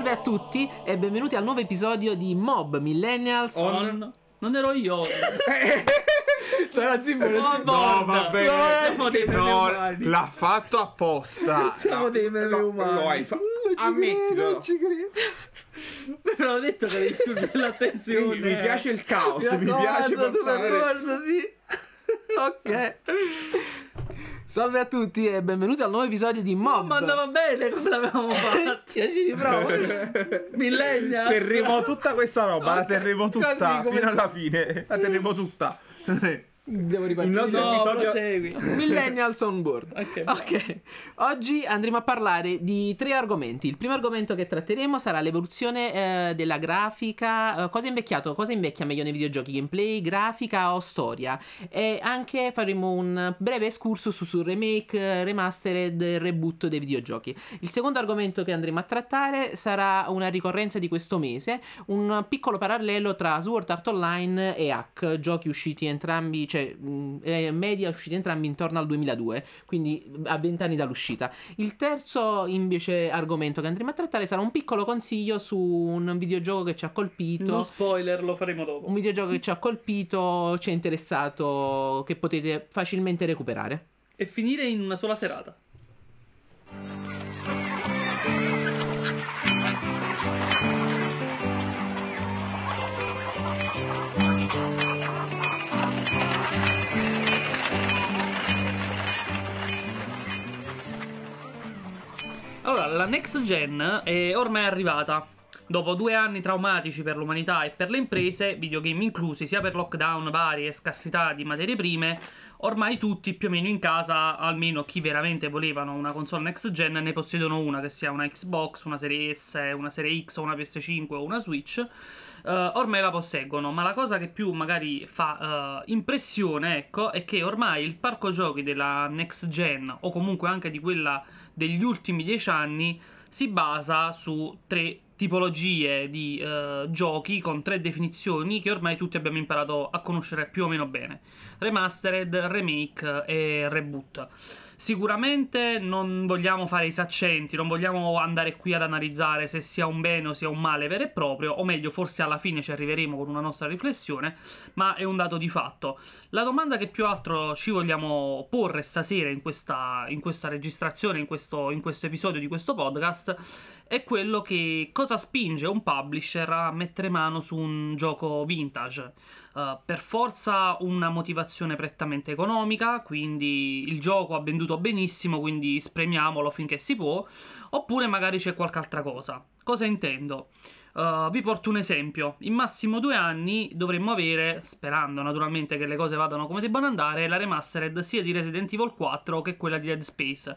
Salve a tutti e benvenuti al nuovo episodio di Mob Millennials. On. Non ero io. Sarà zitto, Oh, zitto. no, vabbè. No, No, l'ha fatto apposta. Siamo No, dei meme no, umani. Lo hai fa- Non ci Ammettilo. credo, non ci credo. Però ho detto che devi studiare l'attenzione. Mi, mi piace il caos, mi, Mi piace portare- accorgo, sì. Ok. Salve a tutti e benvenuti al nuovo episodio di Mob. Ma andava bene come l'avevamo fatto. Io ci riprovo. Millennials. Terremo tutta questa roba, la Ok, terremo tutta così come fino alla fine. La terremo tutta. Devo Il ripartire. nostro No, episodio- prosegui. Millennials on board. Ok, bravo. ok. Oggi andremo a parlare di tre argomenti. Il primo argomento che tratteremo sarà l'evoluzione eh, della grafica. eh, cosa è invecchiato? Cosa invecchia meglio nei videogiochi? Gameplay, grafica o storia? E anche faremo un breve excursus su remake, remastered e reboot dei videogiochi. Il secondo argomento che andremo a trattare sarà una ricorrenza di questo mese, un piccolo parallelo tra Sword Art Online e Hack, giochi usciti entrambi, cioè mh, eh, media usciti entrambi intorno al 2002, quindi a 20 anni dall'uscita. Il terzo invece argomento che andremo a trattare sarà un piccolo consiglio su un videogioco che ci ha colpito. No spoiler, lo faremo dopo. Un videogioco che ci ha colpito, ci è interessato, che potete facilmente recuperare. E finire in una sola serata. Allora, la next gen è ormai arrivata. Dopo due anni traumatici per l'umanità e per le imprese, videogame inclusi, sia per lockdown vari e scarsità di materie prime, ormai tutti più o meno in casa, almeno chi veramente volevano una console next gen, ne possiedono una, che sia una Xbox, una serie S, una serie X una PS5 o una Switch. eh, ormai la posseggono, ma la cosa che più magari fa eh, impressione, ecco, è che ormai il parco giochi della next gen, o comunque anche di quella degli ultimi dieci anni, si basa su tre tipologie di eh, giochi con tre definizioni che ormai tutti abbiamo imparato a conoscere più o meno bene: remastered, remake e reboot. Sicuramente non vogliamo fare i saccenti, non vogliamo andare qui ad analizzare se sia un bene o sia un male vero e proprio, o meglio, forse alla fine ci arriveremo con una nostra riflessione, ma è un dato di fatto. La domanda che più altro ci vogliamo porre stasera in questa, in questa registrazione, in questo, in questo episodio di questo podcast, è quello che cosa spinge un publisher a mettere mano su un gioco vintage. Uh, per forza una motivazione prettamente economica, quindi il gioco ha venduto benissimo, quindi spremiamolo finché si può, oppure magari c'è qualche altra cosa. Cosa intendo? Uh, vi porto un esempio. In massimo due anni dovremmo avere, sperando naturalmente che le cose vadano come debbano andare, la remastered sia di Resident Evil 4 che quella di Dead Space.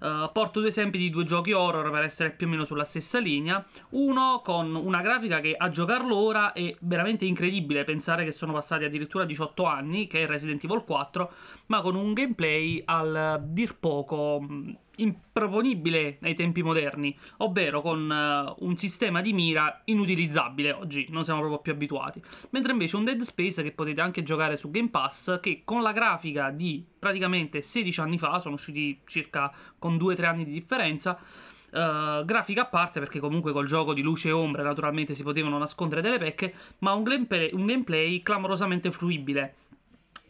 Uh, porto due esempi di due giochi horror per essere più o meno sulla stessa linea. Uno con una grafica che a giocarlo ora è veramente incredibile pensare che sono passati addirittura 18 anni, che è Resident Evil 4, ma con un gameplay al dir poco mh, improponibile ai tempi moderni, ovvero con eh, un sistema di mira inutilizzabile oggi, non siamo proprio più abituati. Mentre invece un Dead Space che potete anche giocare su Game Pass, che con la grafica di praticamente 16 anni fa, sono usciti circa con 2-3 anni di differenza, eh, grafica a parte perché comunque col gioco di luce e ombre naturalmente si potevano nascondere delle pecche, ma un gameplay, un gameplay clamorosamente fruibile.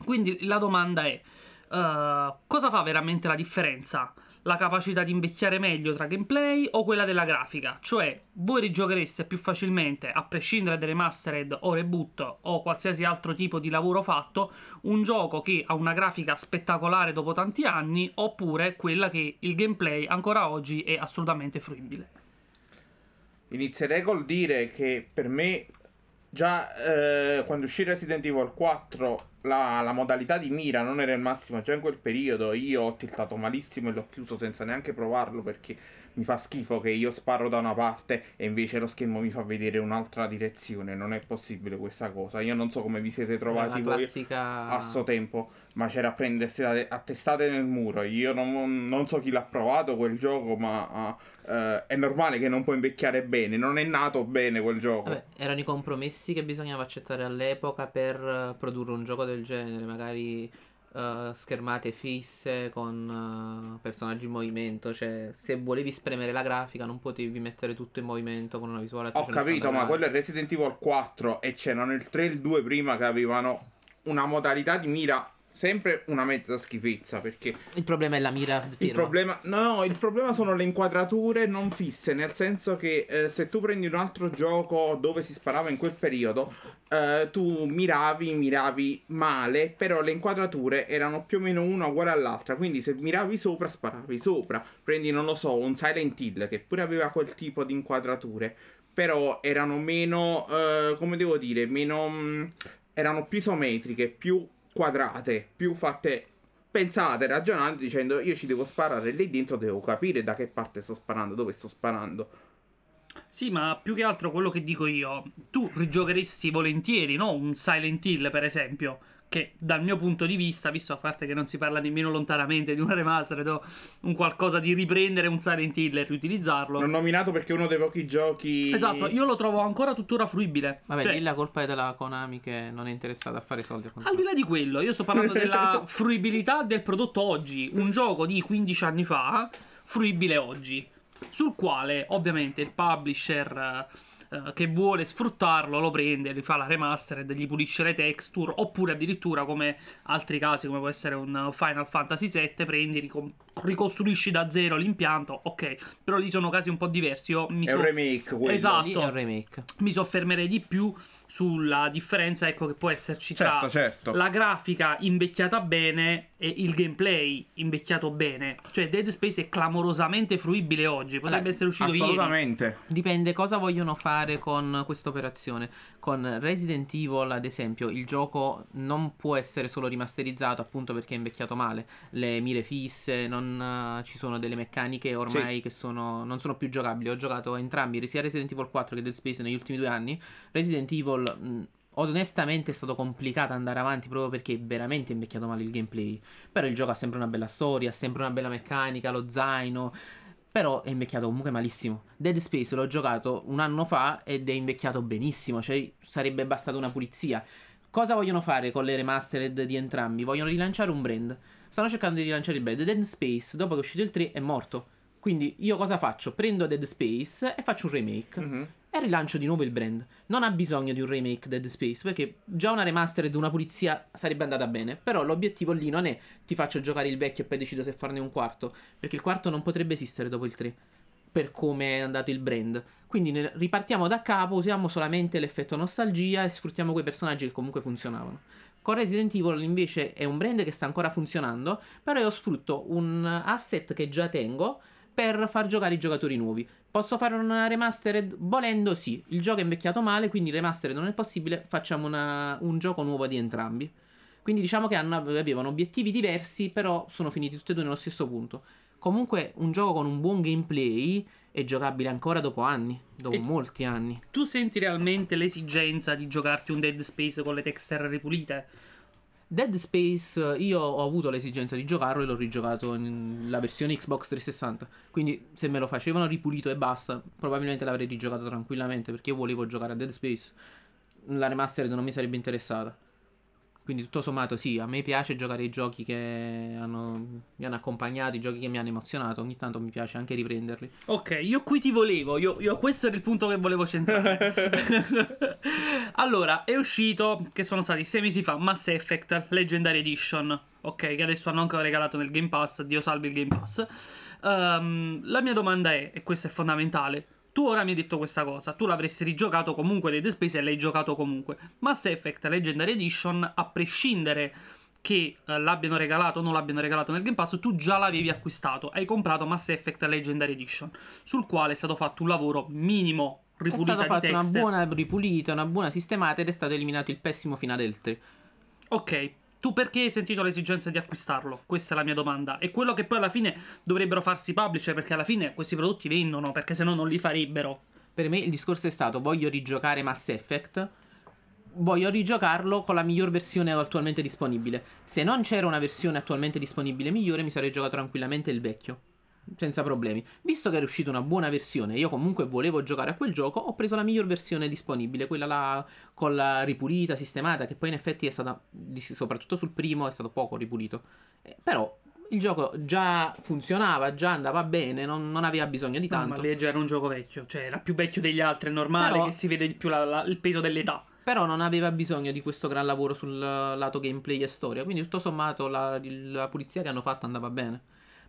Quindi la domanda è, eh, cosa fa veramente la differenza? La capacità di invecchiare meglio tra gameplay o quella della grafica? Cioè, voi rigiochereste più facilmente, a prescindere da remastered o reboot o qualsiasi altro tipo di lavoro fatto, un gioco che ha una grafica spettacolare dopo tanti anni oppure quella che il gameplay ancora oggi è assolutamente fruibile. Inizierei col dire che per me, già eh, quando uscì Resident Evil 4, la, la modalità di mira non era il massimo. Già in quel periodo io ho tiltato malissimo e l'ho chiuso senza neanche provarlo perché mi fa schifo che io sparo da una parte e invece lo schermo mi fa vedere un'altra direzione. Non è possibile questa cosa. Io non so come vi siete trovati voi classica a sto tempo, ma c'era a prendersi a, testate nel muro. Io non, non so chi l'ha provato quel gioco, ma eh, è normale che non può invecchiare bene. Non è nato bene quel gioco. Vabbè, erano i compromessi che bisognava accettare all'epoca per eh, produrre un gioco del genere, magari eh, schermate fisse con eh, personaggi in movimento. Cioè, se volevi spremere la grafica, non potevi mettere tutto in movimento con una visuale. a Ho 360 capito, ma quello è Resident Evil 4 e c'erano il 3 e il 2 prima che avevano una modalità di mira sempre una mezza schifezza perché Il problema è la mira il problema no, il problema sono le inquadrature non fisse, nel senso che eh, se tu prendi un altro gioco dove si sparava in quel periodo, eh, tu miravi, miravi male, però le inquadrature erano più o meno una uguale all'altra, quindi se miravi sopra sparavi sopra. Prendi non lo so, un Silent Hill che pure aveva quel tipo di inquadrature, però erano meno eh, come devo dire, meno mh, erano più isometriche, più quadrate, più fatte pensate, ragionate, dicendo io ci devo sparare lì dentro, devo capire da che parte sto sparando, dove sto sparando. Sì, ma più che altro quello che dico io, tu rigiocheresti volentieri, no? Un Silent Hill, per esempio, che dal mio punto di vista, visto a parte che non si parla nemmeno lontanamente di una remastered o un qualcosa di riprendere un Silent Hill e riutilizzarlo. L'ho nominato perché è uno dei pochi giochi. Esatto, io lo trovo ancora tuttora fruibile. Vabbè, Cioè, lì la colpa è della Konami che non è interessata a fare soldi. a Al di là di quello, io sto parlando della fruibilità del prodotto oggi. Un gioco di 15 anni fa, fruibile oggi. Sul quale, ovviamente, il publisher eh, che vuole sfruttarlo lo prende, gli fa la remastered, gli pulisce le texture. Oppure addirittura, come altri casi, come può essere un Final Fantasy VII, prendi, ricom- ricostruisci da zero l'impianto. Ok, però lì sono casi un po' diversi. Io mi È so- un remake quello. Esatto. Lì è un remake. mi soffermerei di più sulla differenza ecco che può esserci tra Certo, certo. la grafica invecchiata bene e il gameplay invecchiato bene cioè Dead Space è clamorosamente fruibile oggi potrebbe Allora, essere uscito ieri Assolutamente. Dipende cosa vogliono fare con questa operazione. Con Resident Evil, ad esempio, il gioco non può essere solo rimasterizzato appunto perché è invecchiato male. Le mire fisse, non eh, ci sono delle meccaniche ormai che sono, non sono più giocabili. Ho giocato entrambi, sia Resident Evil 4 che Dead Space negli ultimi due anni. Resident Evil. mh, Onestamente è stato complicato andare avanti proprio perché è veramente invecchiato male il gameplay. Però il gioco ha sempre una bella storia, ha sempre una bella meccanica, lo zaino. Però è invecchiato comunque malissimo. Dead Space l'ho giocato un anno fa ed è invecchiato benissimo. Cioè, sarebbe bastata una pulizia. Cosa vogliono fare con le remastered di entrambi? Vogliono rilanciare un brand. Stanno cercando di rilanciare il brand. Dead Space, dopo che è uscito il 3, è morto. Quindi io cosa faccio? Prendo Dead Space e faccio un remake. Mhm. E rilancio di nuovo il brand. Non ha bisogno di un remake Dead Space, perché già una remastered, una pulizia sarebbe andata bene. Però l'obiettivo lì non è ti faccio giocare il vecchio e poi decido se farne un quarto. Perché il quarto non potrebbe esistere dopo il 3. Per come è andato il brand. Quindi ripartiamo da capo, usiamo solamente l'effetto nostalgia e sfruttiamo quei personaggi che comunque funzionavano. Con Resident Evil invece è un brand che sta ancora funzionando, però io sfrutto un asset che già tengo per far giocare i giocatori nuovi. Posso fare una remastered? Volendo sì, il gioco è invecchiato male, quindi remastered non è possibile, facciamo una- un gioco nuovo di entrambi. Quindi diciamo che hanno- avevano obiettivi diversi, però sono finiti tutti e due nello stesso punto. Comunque un gioco con un buon gameplay è giocabile ancora dopo anni, dopo E- molti anni. tu senti realmente l'esigenza di giocarti un Dead Space con le texture ripulite Dead Space io ho avuto l'esigenza di giocarlo e l'ho rigiocato nella versione Xbox 360. Quindi se me lo facevano ripulito e basta, probabilmente l'avrei rigiocato tranquillamente perché io volevo giocare a Dead Space. La remastered non mi sarebbe interessata. Quindi tutto sommato sì, a me piace giocare i giochi che hanno, mi hanno accompagnato, i giochi che mi hanno emozionato, ogni tanto mi piace anche riprenderli. Ok, io qui ti volevo, io, io- questo era il punto che volevo centrare. allora, è uscito, che sono stati sei mesi fa, Mass Effect Legendary Edition, ok, che adesso hanno anche regalato nel Game Pass, Dio salvi il Game Pass. Ehm, la mia domanda è, e questo è fondamentale, tu ora mi hai detto questa cosa, tu l'avresti rigiocato comunque Dead Space e l'hai giocato comunque. Mass Effect Legendary Edition, a prescindere che eh, l'abbiano regalato o non l'abbiano regalato nel Game Pass, tu già l'avevi acquistato. Hai comprato Mass Effect Legendary Edition, sul quale è stato fatto un lavoro minimo È ripulita stata fatta una buona ripulita, una buona sistemata ed è stato eliminato il pessimo finale del 3. Ok, tu perché hai sentito l'esigenza di acquistarlo? Questa è la mia domanda. E quello che poi alla fine dovrebbero farsi i perché alla fine questi prodotti vendono, perché se no non li farebbero. Per me il discorso è stato voglio rigiocare Mass Effect, voglio rigiocarlo con la miglior versione attualmente disponibile. Se non c'era una versione attualmente disponibile migliore, mi sarei giocato tranquillamente il vecchio. Senza problemi. Visto che era uscita una buona versione, io comunque volevo giocare a quel gioco, ho preso la miglior versione disponibile, quella là con la ripulita, sistemata, che poi in effetti è stata, soprattutto sul primo, è stato poco ripulito. Eh, però il gioco già funzionava, già andava bene, non, non aveva bisogno di No, tanto. ma lì già era un gioco vecchio, cioè era più vecchio degli altri, è normale Però- che si vede più la- la- il peso dell'età. Però non aveva bisogno di questo gran lavoro sul lato gameplay e storia. Quindi tutto sommato la, la pulizia che hanno fatto andava bene.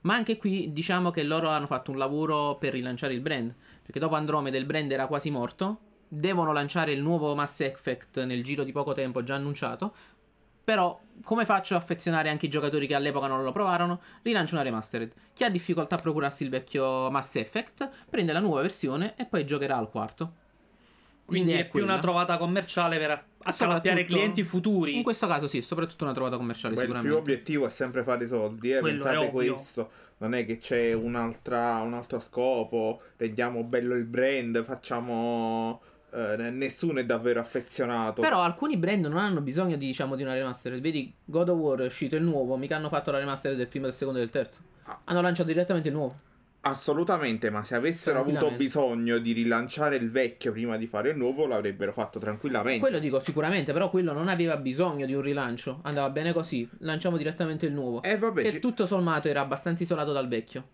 Ma anche qui diciamo che loro hanno fatto un lavoro per rilanciare il brand. Perché dopo Andromeda il brand era quasi morto. Devono lanciare il nuovo Mass Effect nel giro di poco tempo, già annunciato. Però, come faccio a affezionare anche i giocatori che all'epoca non lo provarono? Rilancio una remastered. Chi ha difficoltà a procurarsi il vecchio Mass Effect, prende la nuova versione e poi giocherà al quarto. Quindi L'idea è più una trovata commerciale per accalappiare Soprattutto- clienti futuri. In questo caso sì, soprattutto una trovata commerciale Beh, il sicuramente. primo obiettivo è sempre fare soldi, eh. Quello pensate è questo. Non è che c'è un'altra, un altro scopo, rendiamo bello il brand, facciamo... eh, nessuno è davvero affezionato. Però alcuni brand non hanno bisogno di, diciamo, di una remastered. Vedi, God of War è uscito il nuovo, mica hanno fatto la remastered del primo, del secondo e del terzo. Ah. Hanno lanciato direttamente il nuovo. Assolutamente, ma se avessero avuto bisogno di rilanciare il vecchio prima di fare il nuovo, l'avrebbero fatto tranquillamente. Quello dico sicuramente, però quello non aveva bisogno di un rilancio. Andava bene così. Lanciamo direttamente il nuovo. Eh vabbè, che ci- tutto sommato era abbastanza isolato dal vecchio.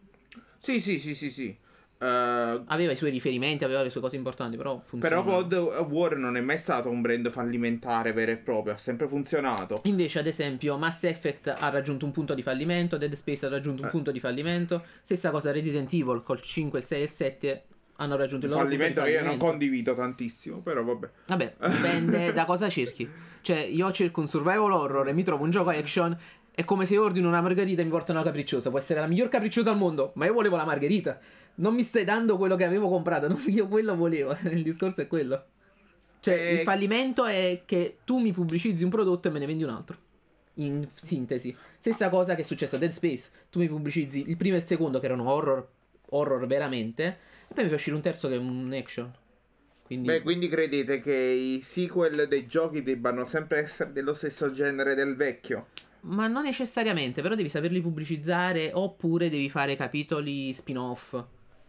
sì, sì, sì, sì, sì. Eh, Aveva i suoi riferimenti, aveva le sue cose importanti, però però funzionava. God of War non è mai stato un brand fallimentare vero e proprio, ha sempre funzionato. Invece, ad esempio, Mass Effect ha raggiunto un punto di fallimento, Dead Space ha raggiunto un Eh. punto di fallimento. Stessa cosa Resident Evil col 5, il 6 e il 7 hanno raggiunto il loro punto di fallimento che io non fallimento. condivido tantissimo, però vabbè. Vabbè, dipende da cosa cerchi. Cioè, io cerco un survival horror e mi trovo un gioco action. È come se ordino una margherita e mi portano una capricciosa. Può essere la miglior capricciosa al mondo, ma io volevo la margherita. Non mi stai dando quello che avevo comprato. non- Io quello volevo. Il discorso è quello. Cioè, Eh, il fallimento è che tu mi pubblicizzi un prodotto e me ne vendi un altro. In sintesi. Stessa cosa che è successa a Dead Space. Tu mi pubblicizzi il primo e il secondo, che erano horror, horror veramente. E poi mi fa uscire un terzo che è un action. Quindi. Beh, quindi credete che i sequel dei giochi debbano sempre essere dello stesso genere del vecchio? Ma non necessariamente, però devi saperli pubblicizzare oppure devi fare capitoli spin-off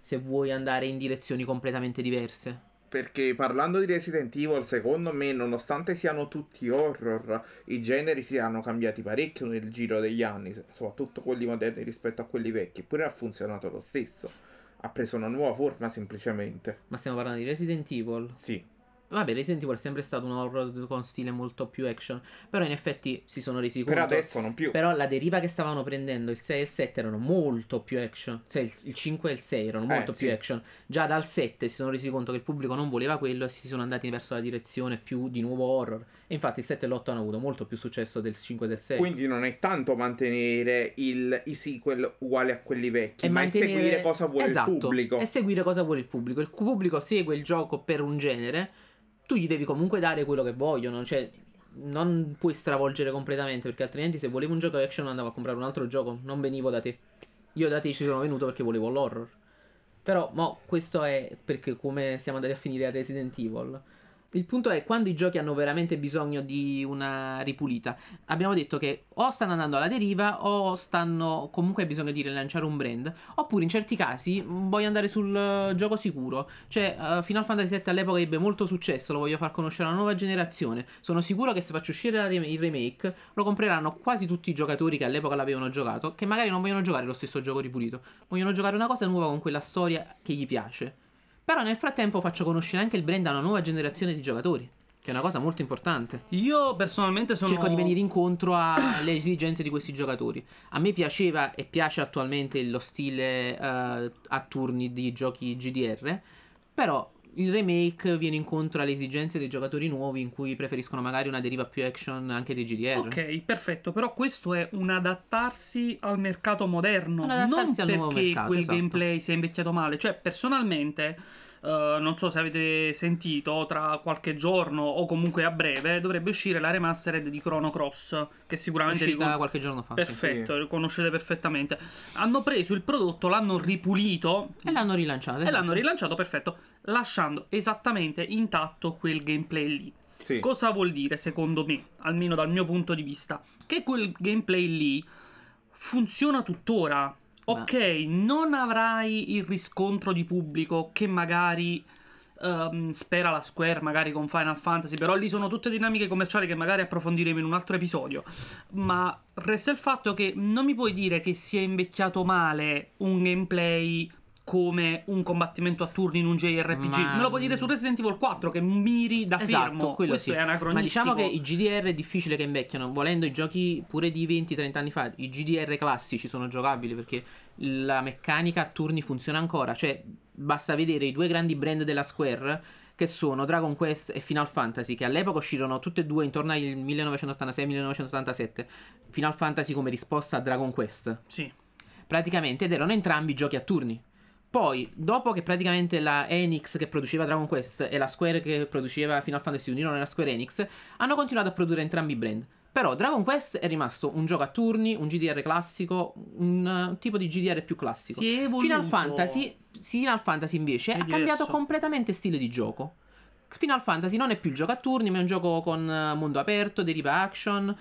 se vuoi andare in direzioni completamente diverse. Perché parlando di Resident Evil, secondo me, nonostante siano tutti horror, i generi si hanno cambiati parecchio nel giro degli anni, soprattutto quelli moderni rispetto a quelli vecchi, eppure ha funzionato lo stesso. Ha preso una nuova forma semplicemente. Ma stiamo parlando di Resident Evil. Sì. Vabbè, Resident Evil è sempre stato un horror con stile molto più action. Però in effetti si sono resi conto. Per adesso non più. Però la deriva che stavano prendendo il 6 e il 7 erano molto più action. Cioè il- il 5 e il 6 erano Eh, molto più sì. action. Già dal 7 si sono resi conto che il pubblico non voleva quello e si sono andati verso la direzione più di nuovo horror. E infatti il 7 e l'8 hanno avuto molto più successo del 5 e del 6. Quindi non è tanto mantenere il- i sequel uguali a quelli vecchi, ma mantenere- è seguire cosa vuole esatto, il pubblico. E seguire cosa vuole il pubblico. Il pubblico segue il gioco per un genere. Tu gli devi comunque dare quello che vogliono. Cioè, non puoi stravolgere completamente. Perché altrimenti, se volevo un gioco action, andavo a comprare un altro gioco. Non venivo da te. Io da te ci sono venuto perché volevo l'horror. Però, mo, questo è perché come siamo andati a finire a Resident Evil. Il punto è quando i giochi hanno veramente bisogno di una ripulita. Abbiamo detto che o stanno andando alla deriva o stanno comunque bisogno di rilanciare un brand. Oppure in certi casi mh, voglio andare sul eh, gioco sicuro. Cioè, eh, Final Fantasy VII all'epoca ebbe molto successo, lo voglio far conoscere alla nuova generazione. Sono sicuro che se faccio uscire il remake lo compreranno quasi tutti i giocatori che all'epoca l'avevano giocato, che magari non vogliono giocare lo stesso gioco ripulito. Vogliono giocare una cosa nuova con quella storia che gli piace. Però nel frattempo faccio conoscere anche il brand a una nuova generazione di giocatori, che è una cosa molto importante. Io personalmente sono. Cerco di venire incontro alle esigenze di questi giocatori. A me piaceva e piace attualmente lo stile eh, a turni di giochi GDR, però il remake viene incontro alle esigenze dei giocatori nuovi in cui preferiscono magari una deriva più action anche dei GDR. Ok, perfetto, però questo è un adattarsi al mercato moderno, non perché mercato, quel esatto. gameplay sia invecchiato male, cioè personalmente eh, non so se avete sentito, tra qualche giorno o comunque a breve dovrebbe uscire la remastered di Chrono Cross, che sicuramente uscita ricon- qualche giorno fa. sì. Perfetto, lo conoscete perfettamente. Hanno preso il prodotto, l'hanno ripulito E l'hanno rilanciato. e esatto. l'hanno rilanciato, perfetto, lasciando esattamente intatto quel gameplay lì. Sì. Cosa vuol dire, secondo me, almeno dal mio punto di vista? Che quel gameplay lì funziona tuttora. Ok, non avrai il riscontro di pubblico che magari ehm, spera la Square, magari con Final Fantasy, però lì sono tutte dinamiche commerciali che magari approfondiremo in un altro episodio. Ma resta il fatto che non mi puoi dire che sia invecchiato male un gameplay come un combattimento a turni in un JRPG. Ma- Me lo puoi dire su Resident Evil 4 che miri da Esatto, fermo. quello Questo sì. è anacronistico. Ma diciamo che i GDR è difficile che invecchiano. Volendo i giochi pure di 20-30 anni fa, i GDR classici sono giocabili perché la meccanica a turni funziona ancora. Cioè, basta vedere i due grandi brand della Square che sono Dragon Quest e Final Fantasy, che all'epoca uscirono tutte e due intorno al 1986-1987. Final Fantasy come risposta a Dragon Quest Sì. praticamente ed erano entrambi giochi a turni. Poi, dopo che praticamente la Enix che produceva Dragon Quest e la Square che produceva Final Fantasy unirono nella Square Enix, hanno continuato a produrre entrambi i brand. Però Dragon Quest è rimasto un gioco a turni, un GDR classico, un uh, tipo di GDR più classico. Si è evoluto. Final Fantasy, Final Fantasy invece È ha cambiato diverso. completamente stile di gioco. Final Fantasy non è più il gioco a turni, ma è un gioco con uh, mondo aperto, deriva action.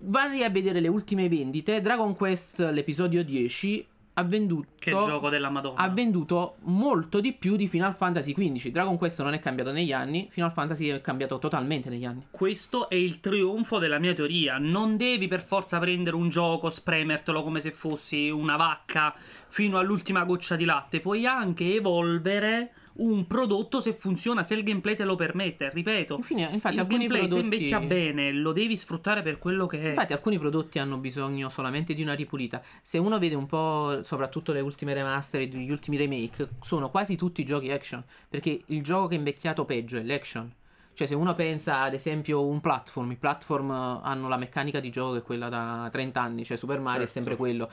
Vai a vedere le ultime vendite. Dragon Quest, l'episodio 10, ha venduto. Che gioco della Madonna. Ha venduto molto di più di Final Fantasy XV. Dragon Quest non è cambiato negli anni, Final Fantasy è cambiato totalmente negli anni. Questo è il trionfo della mia teoria. Non devi per forza prendere un gioco, spremertelo come se fossi una vacca fino all'ultima goccia di latte. Puoi anche evolvere un prodotto se funziona, se il gameplay te lo permette. Ripeto, Infine, infatti, il alcuni gameplay se prodotti. invecchia bene lo devi sfruttare per quello che è. Infatti alcuni prodotti hanno bisogno solamente di una ripulita. Se uno vede un po', soprattutto le ultime remaster, gli ultimi remake, sono quasi tutti giochi action, perché il gioco che è invecchiato peggio è l'action. Cioè se uno pensa ad esempio un platform, i platform eh, hanno la meccanica di gioco che è quella da 30 anni, cioè Super Mario è Certo. sempre quello.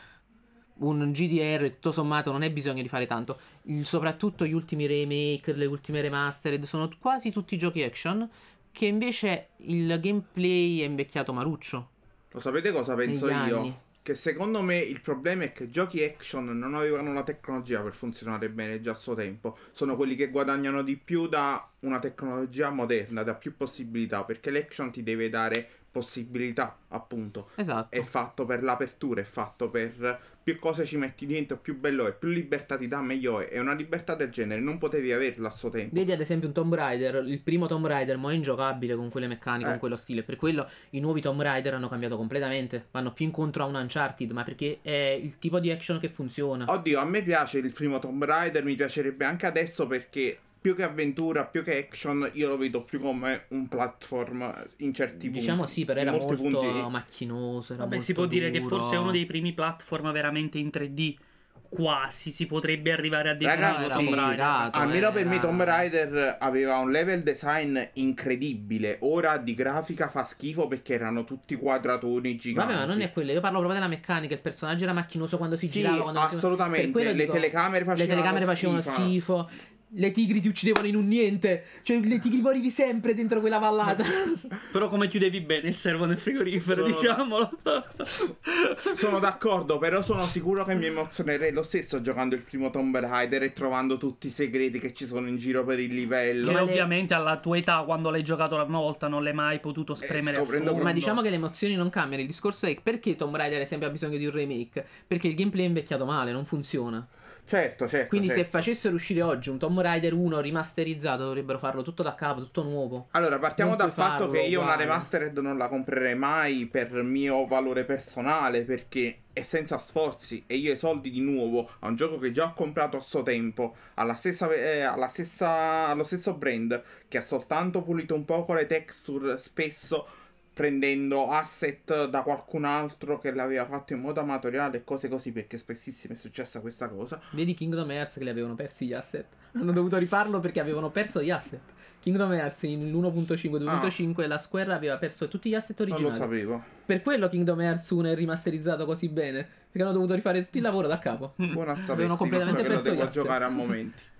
Un GDR tutto sommato non è bisogno di fare tanto. Il- soprattutto gli ultimi remake, le ultime remastered sono quasi tutti giochi action che invece il gameplay è invecchiato maruccio. Lo sapete cosa penso io? anni. Che secondo me il problema è che giochi action non avevano la tecnologia per funzionare bene già a suo tempo. Sono quelli che guadagnano di più da una tecnologia moderna, da più possibilità, perché l'action ti deve dare possibilità, appunto. Esatto. È fatto per l'apertura, è fatto per più cose ci metti dentro, più bello è, più libertà ti dà, meglio è. E una libertà del genere non potevi averla a suo tempo. Vedi ad esempio un Tomb Raider, il primo Tomb Raider mo è ingiocabile con quelle meccaniche, Eh. con quello stile. Per quello i nuovi Tomb Raider hanno cambiato completamente. Vanno più incontro a un Uncharted, ma perché è il tipo di action che funziona. Oddio, a me piace il primo Tomb Raider, mi piacerebbe anche adesso perché più che avventura, più che action, io lo vedo più come un platform in certi punti. Diciamo sì, però era molto punti- macchinoso. Era Vabbè, molto si può dire che duro. forse è uno dei primi platform veramente in 3D. Quasi si potrebbe arrivare a definire Ragazzi, Tomb era Raider. mirato. Almeno per me Tomb Raider aveva un level design incredibile. Ora di grafica fa schifo perché erano tutti quadratoni giganti. Vabbè, ma non è quello. Io parlo proprio della meccanica. Il personaggio era macchinoso quando si Sì, girava. Quando si- assolutamente. quello Le dico, telecamere le telecamere facevano schifo. Le tigri ti uccidevano in un niente. Cioè, le tigri morivi sempre dentro quella vallata. Però come chiudevi bene il servo nel frigorifero, Sono- diciamolo. Sono d'accordo, però sono sicuro che mi emozionerei lo stesso giocando il primo Tomb Raider e trovando tutti i segreti che ci sono in giro per il livello. Che Ma le- ovviamente alla tua età, quando l'hai giocato la prima volta, non l'hai mai potuto spremere a scoprendo fondo. Ma diciamo che le emozioni non cambiano. Il discorso è perché Tomb Raider ad esempio ha bisogno di un remake? Perché il gameplay è invecchiato male, non funziona. Certo, certo. Quindi se certo. facessero uscire oggi un Tomb Raider 1 rimasterizzato dovrebbero farlo tutto da capo, tutto nuovo. Allora, partiamo Non dal fatto farlo che io una uguale. remastered non la comprerei mai per mio valore personale perché è senza sforzi e io i soldi di nuovo a un gioco che già ho comprato a suo tempo alla stessa, eh, alla stessa, allo stesso brand che ha soltanto pulito un poco le texture spesso prendendo asset da qualcun altro che l'aveva fatto in modo amatoriale e cose così perché spessissimo è successa questa cosa Vedi Kingdom Hearts che li avevano persi gli asset. Hanno dovuto rifarlo perché avevano perso gli asset. Kingdom Hearts in 1.5 2.5 la Square aveva perso tutti gli asset non lo originali. sapevo Per quello Kingdom Hearts 1 è rimasterizzato così bene. Perché hanno dovuto rifare tutto il lavoro da capo. Buona Avevano sapessi, completamente visto che lo perso devo giocare a momenti.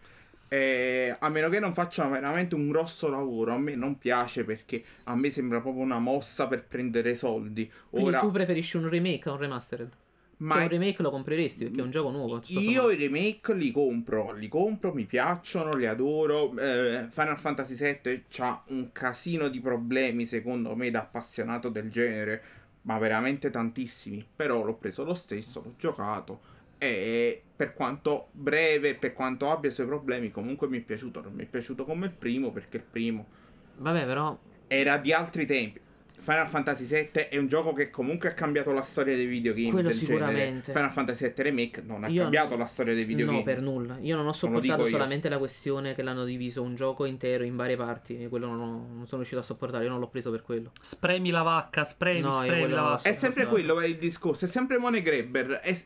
E a meno che non facciano veramente un grosso lavoro, a me non piace perché a me sembra proprio una mossa per prendere soldi. Quindi Ora, tu preferisci un remake a un remastered? ma Cioè un remake lo compreresti perché è un gioco nuovo. io i remake li compro, li compro, mi piacciono, li adoro. Eh, Final Fantasy VII ha un casino di problemi, secondo me, da appassionato del genere. ma veramente tantissimi. Però l'ho preso lo stesso, l'ho giocato e per quanto breve, per quanto abbia i suoi problemi, comunque mi è piaciuto. Non mi è piaciuto come il primo perché il primo Vabbè, però era di altri tempi. Final Fantasy VII è un gioco che comunque ha cambiato la storia dei videogame. Quello del sicuramente. Genere. Final Fantasy VII Remake non ha Io cambiato no- la storia dei videogame. no, per nulla. Io non ho sopportato io. solamente la questione che l'hanno diviso un gioco intero in varie parti. E quello non, ho- non sono riuscito a sopportare. Io non l'ho preso per quello. Spremi la vacca, spremi, No, spremi quello la non vacca. È sempre quello è il discorso, è sempre money grabber. È-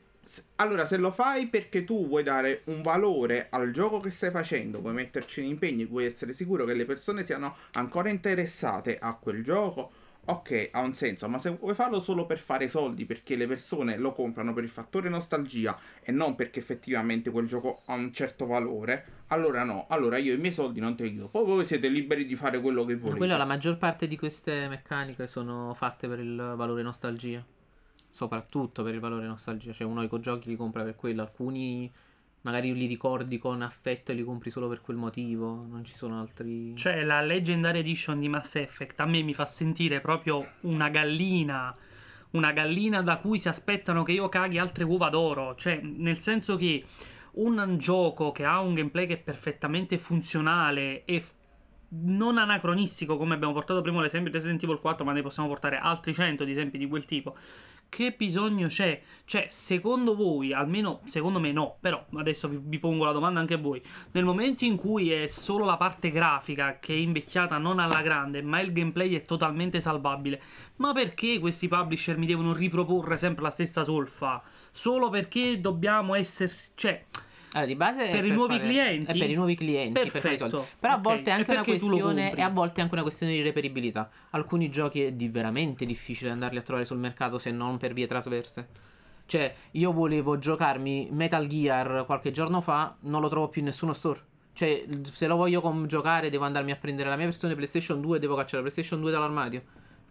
allora, se lo fai perché tu vuoi dare un valore al gioco che stai facendo, vuoi metterci in impegni, vuoi essere sicuro che le persone siano ancora interessate a quel gioco, ok, ha un senso. Ma se vuoi farlo solo per fare soldi, perché le persone lo comprano per il fattore nostalgia e non perché effettivamente quel gioco ha un certo valore, allora no. Allora io i miei soldi non te li do. Poi voi siete liberi di fare quello che volete. Quello, la maggior parte di queste meccaniche sono fatte per il valore nostalgia. Soprattutto per il valore nostalgia. Cioè, uno i giochi li compra per quello. Alcuni magari li ricordi con affetto e li compri solo per quel motivo. Non ci sono altri. Cioè, la Legendary Edition di Mass Effect a me mi fa sentire proprio una gallina. Una gallina da cui si aspettano che io caghi altre uova d'oro. Cioè, nel senso che un gioco che ha un gameplay che è perfettamente funzionale e f- non anacronistico, come abbiamo portato prima l'esempio di Resident Evil 4, ma ne possiamo portare altri 100 di esempi di quel tipo. Che bisogno c'è? Cioè, secondo voi, almeno secondo me no, però adesso vi, vi pongo la domanda anche a voi. Nel momento in cui è solo la parte grafica che è invecchiata non alla grande, ma il gameplay è totalmente salvabile, ma perché questi publisher mi devono riproporre sempre la stessa solfa? Solo perché dobbiamo essere... cioè... Allora, di base è Per i nuovi fare- clienti? È per i nuovi clienti, per fare i soldi. Però a Ok, volte è anche una tu lo questione. E a volte è anche una questione di reperibilità. Alcuni giochi è di veramente difficile andarli a trovare sul mercato se non per vie trasverse. Cioè, io volevo giocarmi Metal Gear qualche giorno fa, non lo trovo più in nessuno store. Cioè, se lo voglio com- giocare, devo andarmi a prendere la mia versione PlayStation 2 e devo cacciare la PlayStation 2 dall'armadio.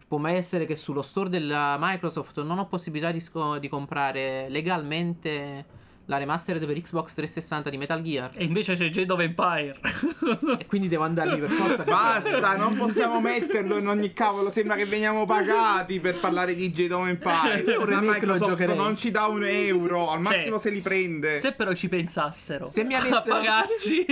Può mai essere che sullo store della Microsoft non ho possibilità di, sco- di comprare legalmente la remastered per Xbox 360 di Metal Gear. E invece c'è Jade of Empire. E quindi devo andarmi per forza. Basta, non possiamo metterlo in ogni cavolo. Sembra che veniamo pagati per parlare di Jade of Empire. Lo Microsoft non ci dà un euro, al massimo Cioè, se li prende. Se però ci pensassero Se mi a avessero- pagarci.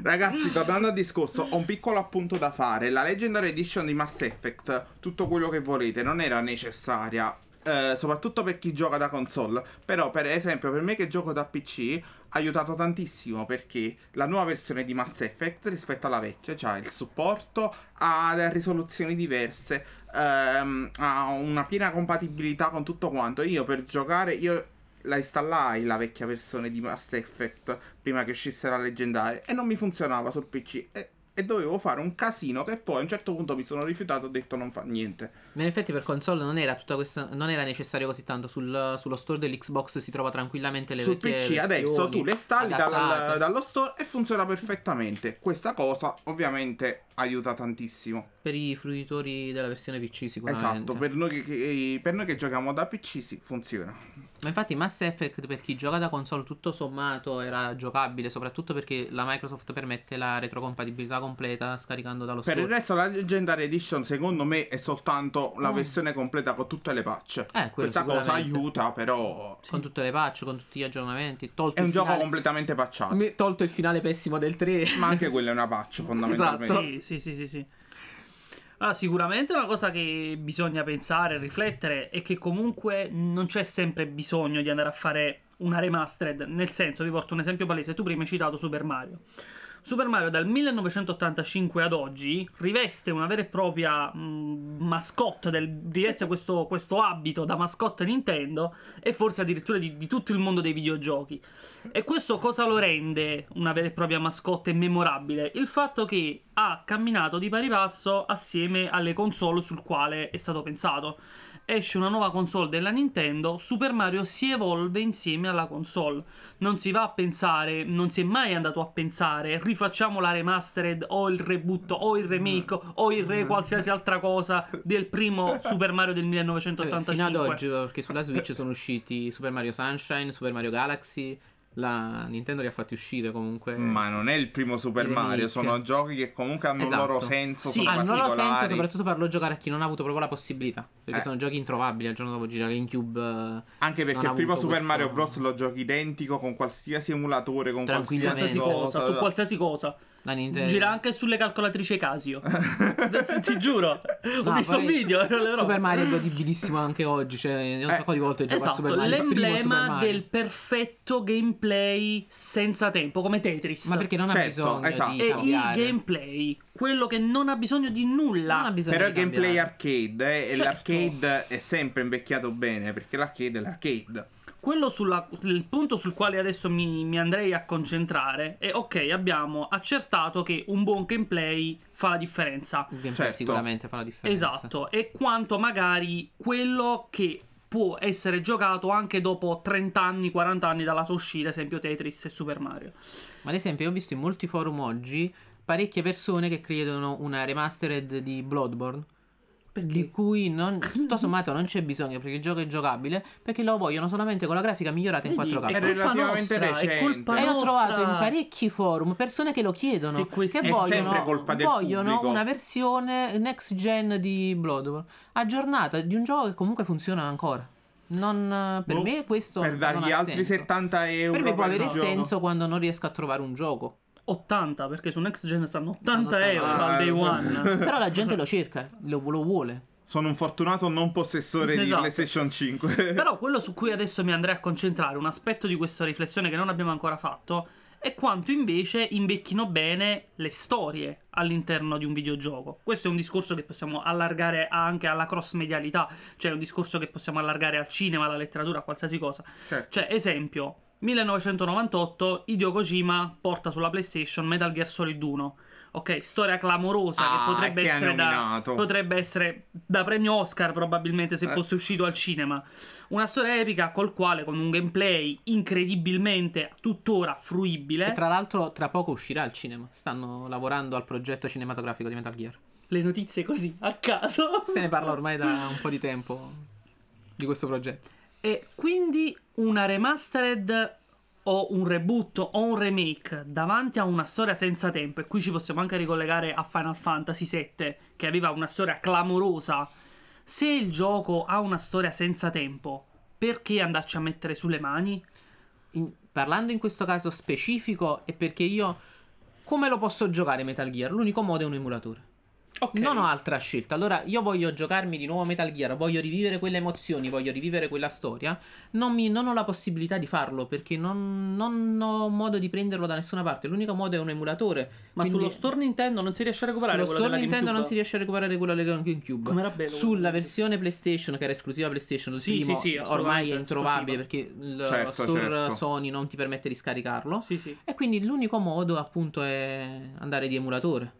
Ragazzi, tornando al discorso, ho un piccolo appunto da fare. La Legendary Edition di Mass Effect, tutto quello che volete, non era necessaria. Eh, soprattutto per chi gioca da console. Però, per esempio, per me che gioco da PC ha aiutato tantissimo perché la nuova versione di Mass Effect rispetto alla vecchia c'ha il supporto a risoluzioni diverse, ehm, ha una piena compatibilità con tutto quanto. Io per giocare, io la installai la vecchia versione di Mass Effect prima che uscisse la leggendaria e non mi funzionava sul PC e, e dovevo fare un casino che poi a un certo punto mi sono rifiutato e ho detto non fa niente. Ma in effetti per console non era tutta questa. Non era necessario così tanto. Sul- sullo store dell'Xbox si trova tranquillamente le Sul PC adesso tu le installi dal- dallo store e funziona perfettamente. Questa cosa ovviamente aiuta tantissimo. Per i fruitori della versione PC sicuramente. Esatto, per noi che, che- per noi che giochiamo da PC sì, funziona. Ma infatti Mass Effect per chi gioca da console tutto sommato era giocabile, soprattutto perché la Microsoft permette la retrocompatibilità completa scaricando dallo Per store. il resto la Legendary Edition secondo me è soltanto la Mm. versione completa con tutte le patch. Eh, quello Questa cosa aiuta, però Con tutte le patch, con tutti gli aggiornamenti. Tolto è un il gioco finale- completamente patchato. Me- Tolto il finale pessimo del 3. Ma anche quella è una patch fondamentalmente. Esatto. Sì, sì, sì, sì, sì. Ah, sicuramente una cosa che bisogna pensare, riflettere è che comunque non c'è sempre bisogno di andare a fare una remastered. Nel senso, vi porto un esempio palese. Tu prima hai citato Super Mario. Super Mario dal 1985 ad oggi riveste una vera e propria mh, mascotte, del, riveste questo, questo abito da mascotte Nintendo e forse addirittura di, di tutto il mondo dei videogiochi. E questo cosa lo rende una vera e propria mascotte memorabile? Il fatto che ha camminato di pari passo assieme alle console sul quale è stato pensato. Esce una nuova console della Nintendo, Super Mario si evolve insieme alla console. Non si va a pensare, non si è mai andato a pensare, rifacciamo la remastered o il reboot o il remake o il re qualsiasi altra cosa del primo Super Mario del Eh, 1985. Fino ad oggi, perché sulla Switch sono usciti Super Mario Sunshine, Super Mario Galaxy, la Nintendo li ha fatti uscire comunque. Ma non è il primo Super. Mario, sono giochi che comunque hanno Esatto. il loro senso, Sì, Hanno il loro senso, soprattutto farlo giocare a chi non ha avuto proprio la possibilità. Perché Eh. sono giochi introvabili al giorno dopo gira GameCube. eh, Anche perché il primo Super questo- Mario Bros. lo giochi identico con qualsiasi emulatore, con qualsiasi cosa, su qualsiasi cosa. La Nintendo. Gira anche sulle calcolatrici Casio. Adesso ti giuro. Ho No, visto un video. non. Super Mario è godibilissimo anche oggi. Cioè, un Eh, sacco di volte gioco a Esatto, Super Mario. il primo Super l'emblema Mario. del perfetto gameplay senza tempo, come Tetris. Ma perché non ha Certo, bisogno esatto. di è il gameplay, quello che non ha bisogno di nulla. Non ha bisogno Però è di gameplay arcade eh, e Certo. l'arcade è sempre invecchiato bene perché l'arcade è l'arcade. Quello sulla, il punto sul quale adesso mi, mi andrei a concentrare è ok, abbiamo accertato che un buon gameplay fa la differenza. Il gameplay Certo. sicuramente fa la differenza. Esatto, e quanto magari quello che può essere giocato anche dopo 30 anni, 40 anni dalla sua uscita, esempio Tetris e Super Mario. Ma ad esempio, io ho visto in molti forum oggi parecchie persone che credono una remastered di Bloodborne. Di cui non, tutto sommato non c'è bisogno perché il gioco è giocabile. Perché lo vogliono solamente con la grafica migliorata in Vedi, 4K. è È relativamente nostra, è recente. colpa E ho trovato in parecchi forum persone che lo chiedono. Che È vogliono, sempre colpa del vogliono una versione next gen di Bloodborne aggiornata di un gioco che comunque funziona ancora. Non, per Boh, me questo per non dargli ha altri senso. 70 euro Per me può avere gioco. senso quando non riesco a trovare un gioco. 80, perché su Next Gen stanno 80 80. euro Ah, al day eh. one. Però la gente lo cerca, lo, lo vuole. Sono un fortunato non possessore di Esatto. PlayStation 5. Però quello su cui adesso mi andrei a concentrare, un aspetto di questa riflessione che non abbiamo ancora fatto, è quanto invece invecchino bene le storie all'interno di un videogioco. Questo è un discorso che possiamo allargare anche alla cross medialità, cioè un discorso che possiamo allargare al cinema, alla letteratura, a qualsiasi cosa. Certo. Cioè, esempio, 1998 Hideo Kojima porta sulla PlayStation Metal Gear Solid 1. Ok, storia clamorosa Ah, che potrebbe che essere, da, potrebbe essere da premio Oscar probabilmente se Eh. fosse uscito al cinema. Una storia epica col quale con un gameplay incredibilmente tuttora fruibile. Che tra l'altro tra poco uscirà al cinema. Stanno lavorando al progetto cinematografico di Metal Gear. Le notizie così a caso. Se ne parla ormai da un po' di tempo di questo progetto. E quindi una remastered o un reboot o un remake davanti a una storia senza tempo, e qui ci possiamo anche ricollegare a Final Fantasy VII, che aveva una storia clamorosa. Se il gioco ha una storia senza tempo, perché andarci a mettere sulle mani? In- parlando in questo caso specifico è perché io come lo posso giocare Metal Gear? L'unico modo è un emulatore. Ok. Non ho altra scelta. Allora, io voglio giocarmi di nuovo Metal Gear, voglio rivivere quelle emozioni, voglio rivivere quella storia. Non, mi- non ho la possibilità di farlo perché non, non ho modo di prenderlo da nessuna parte. L'unico modo è un emulatore. Ma Quindi- sullo store Nintendo non si riesce a recuperare Sullo quello store della Nintendo non si riesce a recuperare quello della GameCube. Com'era bello Sulla versione PlayStation, che era esclusiva PlayStation, il Sì, primo, sì, sì, ormai è introvabile esclusiva. perché il Certo, store certo. Sony non ti permette di scaricarlo. Sì, sì. E quindi l'unico modo appunto è andare di emulatore.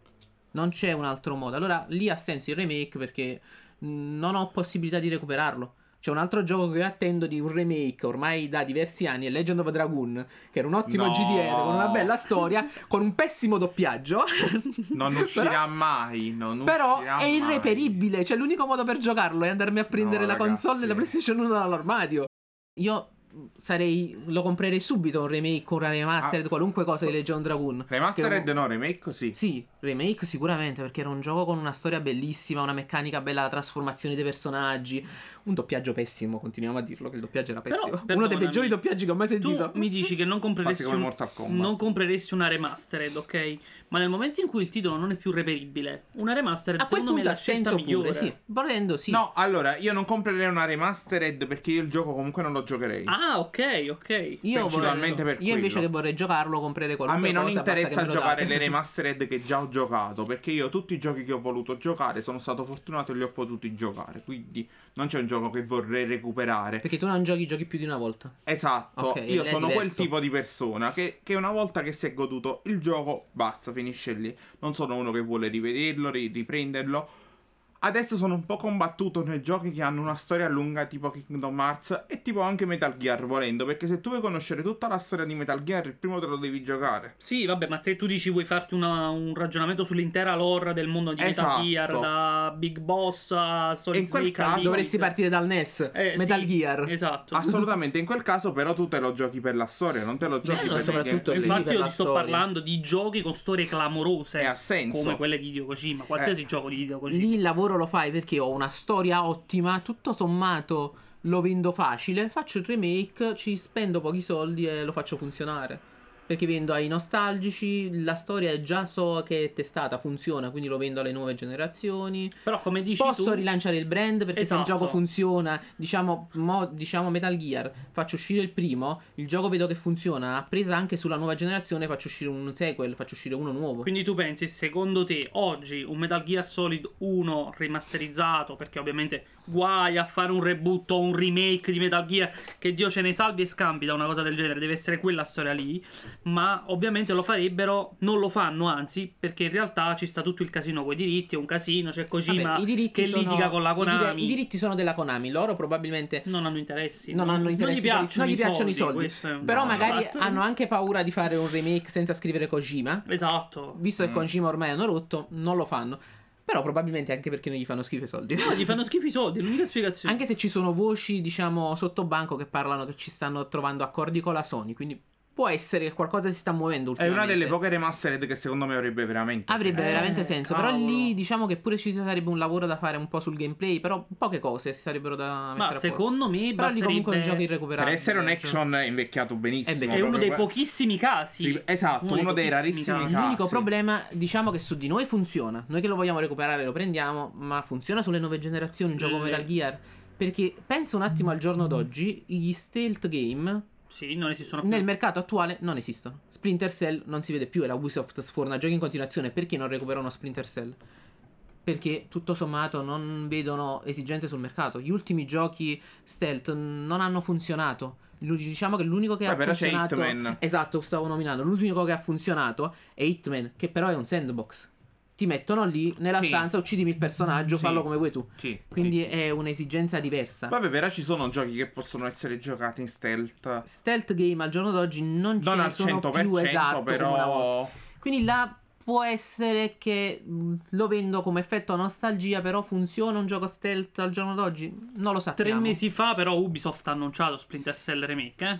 Non c'è un altro modo. Allora lì ha senso il remake perché non ho possibilità di recuperarlo. C'è un altro gioco che io attendo di un remake ormai da diversi anni, è Legend of Dragoon, che era un ottimo No. GDR con una bella storia, con un pessimo doppiaggio. Non uscirà Però- mai. Non Però uscirà è mai. irreperibile. Cioè, l'unico modo per giocarlo è andarmi a prendere No, la console ragazzi. della PlayStation 1 dall'armadio. Io sarei. Lo comprerei subito un remake o una remastered, Ah. qualunque cosa di Legion Dragoon. Remastered Che- no, remake sì. Sì, remake sicuramente, perché era un gioco con una storia bellissima, una meccanica bella, la trasformazione dei personaggi. Un doppiaggio pessimo, continuiamo a dirlo che il doppiaggio era Però, pessimo. Uno perdonami, dei peggiori doppiaggi che ho mai Tu sentito. mi dici che non compreresti, come un- non compreresti una remastered, ok? Ma nel momento in cui il titolo non è più reperibile, una remastered A quel secondo me è punto la senso migliore. pure, sì. Volendo sì. No, allora, io non comprerei una remastered perché io il gioco comunque non lo giocherei. Ah, ok, ok. Io, principalmente vorrei- per io invece che vorrei giocarlo, comprerei A qualunque me non cosa, interessa giocare le remastered che già ho giocato, perché io tutti i giochi che ho voluto giocare sono stato fortunato e li ho potuti giocare, quindi non c'è un gioco che vorrei recuperare. Perché tu non giochi giochi più di una volta. Esatto, Ok, io sono quel tipo di persona che, che una volta che si è goduto il gioco, basta, finisce lì. Non sono uno che vuole rivederlo, ri- riprenderlo. Adesso sono un po' combattuto nei giochi che hanno una storia lunga tipo Kingdom Hearts e tipo anche Metal Gear volendo, perché se tu vuoi conoscere tutta la storia di Metal Gear, il primo te lo devi giocare. Sì, vabbè, ma te tu dici vuoi farti una- un ragionamento sull'intera lore del mondo di Metal Esatto. Gear, da Big Boss a Solid in quel Snake caso-. Dovresti partire dal NES, Eh, Metal sì, Gear. Esatto. Assolutamente, in quel caso però tu te lo giochi per la storia, non te lo giochi Bello per soprattutto, il sì, gameplay. Infatti io ti sto storia. parlando di giochi con storie clamorose. E ha senso. Come quelle di Hideo Kojima. Qualsiasi Eh. gioco di Hideo Kojima. Lì il lavoro lo fai perché ho una storia ottima, tutto sommato lo vendo facile, faccio il remake, ci spendo pochi soldi e lo faccio funzionare. Perché vendo ai nostalgici, la storia è già so che è testata, funziona, quindi lo vendo alle nuove generazioni. Però come dici Posso tu... rilanciare il brand perché se il Esatto. gioco funziona, diciamo, mo- diciamo Metal Gear, faccio uscire il primo, il gioco vedo che funziona, ha presa anche sulla nuova generazione, faccio uscire un sequel, faccio uscire uno nuovo. Quindi tu pensi, secondo te, oggi un Metal Gear Solid 1 rimasterizzato, perché ovviamente guai a fare un reboot o un remake di Metal Gear, che Dio ce ne salvi e scampi da una cosa del genere, deve essere quella storia lì, ma ovviamente lo farebbero, non lo fanno anzi, perché in realtà ci sta tutto il casino con i diritti, è un casino, c'è Kojima Vabbè, i diritti che sono- litiga con la i Konami, I, diritti sono della Konami, loro probabilmente non hanno interessi, non hanno interessi, non gli piacciono, non gli piacciono i soldi. Però magari esatto. hanno anche paura di fare un remake senza scrivere Kojima. Esatto. Visto che Mm. Kojima ormai hanno rotto, non lo fanno. Però probabilmente anche perché non gli fanno schifo i soldi. No, gli fanno schifo i soldi, l'unica spiegazione. Anche se ci sono voci, diciamo, sotto banco che parlano che ci stanno trovando accordi con la Sony. Quindi può essere che qualcosa si sta muovendo È una delle poche remastered che secondo me avrebbe veramente Avrebbe senso. veramente Eh, senso. cavolo. Però lì diciamo che pure ci sarebbe un lavoro da fare un po' sul gameplay. Però poche cose si sarebbero da mettere Ma a posto. secondo me Però lì comunque è un gioco irrecuperabile. Per essere un cioè. action è invecchiato benissimo. È. È uno proprio dei que- pochissimi casi. Esatto, Uno dei uno dei pochissimi rarissimi casi. casi. L'unico problema, diciamo che su di noi funziona. Noi che lo vogliamo recuperare lo prendiamo, ma funziona sulle nuove generazioni un gioco Le- Metal Gear. Perché pensa un attimo al giorno d'oggi, gli stealth game Sì, non esistono più. nel mercato attuale non esistono. Splinter Cell non si vede più e la Ubisoft sforna giochi in continuazione. Perché non recupera uno Splinter Cell? Perché tutto sommato non vedono esigenze sul mercato. Gli ultimi giochi stealth non hanno funzionato. Diciamo che l'unico che Beh, ha però c'è funzionato. Hitman. Esatto, stavo nominando. L'unico che ha funzionato è Hitman, che però è un sandbox. Ti mettono lì nella Sì. stanza, uccidimi il personaggio, Sì. fallo come vuoi tu. Sì, Quindi sì. è un'esigenza diversa. Vabbè, però ci sono giochi che possono essere giocati in stealth. Stealth game al giorno d'oggi non ce Non ne al sono 100%, più esatto però. Quindi là può essere che lo vendo come effetto nostalgia, però funziona un gioco stealth al giorno d'oggi? Non lo Tre sappiamo. mesi fa, però, Ubisoft ha annunciato Splinter Cell Remake, eh?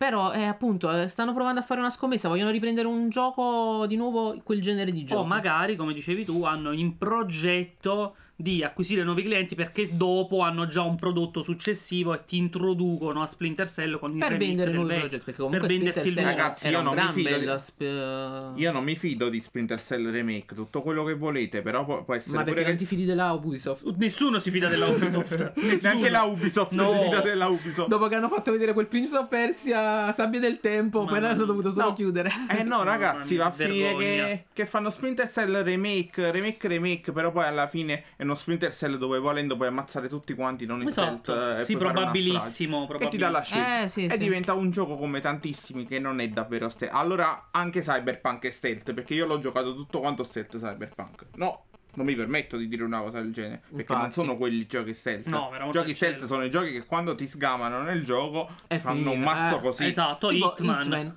Però eh, appunto eh, stanno provando a fare una scommessa, vogliono riprendere un gioco di nuovo, quel genere di gioco. O magari, come dicevi tu, hanno in progetto di acquisire nuovi clienti perché dopo hanno già un prodotto successivo e ti introducono a Splinter Cell con il per remake vendere nuovi progetti, perché comunque per Splinter venderti il Cell nuovo. Ragazzi, io non mi fido di- sp- Io non mi fido di Splinter Cell Remake, tutto quello che volete, però può, può essere Ma perché pure non che... ti fidi della Ubisoft? Nessuno si fida della Ubisoft. Nessuno. Neanche la Ubisoft No. si fida della Ubisoft. Dopo che hanno fatto vedere quel Prince of Persia, Sabbia del Tempo, poi Mamma l'hanno mia. dovuto solo No. chiudere. Eh no, ragazzi, va a finire che, che fanno Splinter Cell remake, remake, remake, però poi alla fine è uno Splinter Cell dove volendo puoi ammazzare tutti quanti, non in Esatto. stealth. Sì, probabilissimo, strage. E ti dà la probabilissimo. scelta. Eh, sì, e sì. diventa un gioco come tantissimi che non è davvero stealth. Allora anche Cyberpunk è stealth, perché io l'ho giocato tutto quanto stealth Cyberpunk. No. Non mi permetto di dire una cosa del genere. Perché non Infatti. sono quelli giochi stealth. No, veramente giochi stealth sono i giochi che quando ti sgamano nel gioco È fanno un finita, mazzo eh. così. Esatto, Tipo Hitman.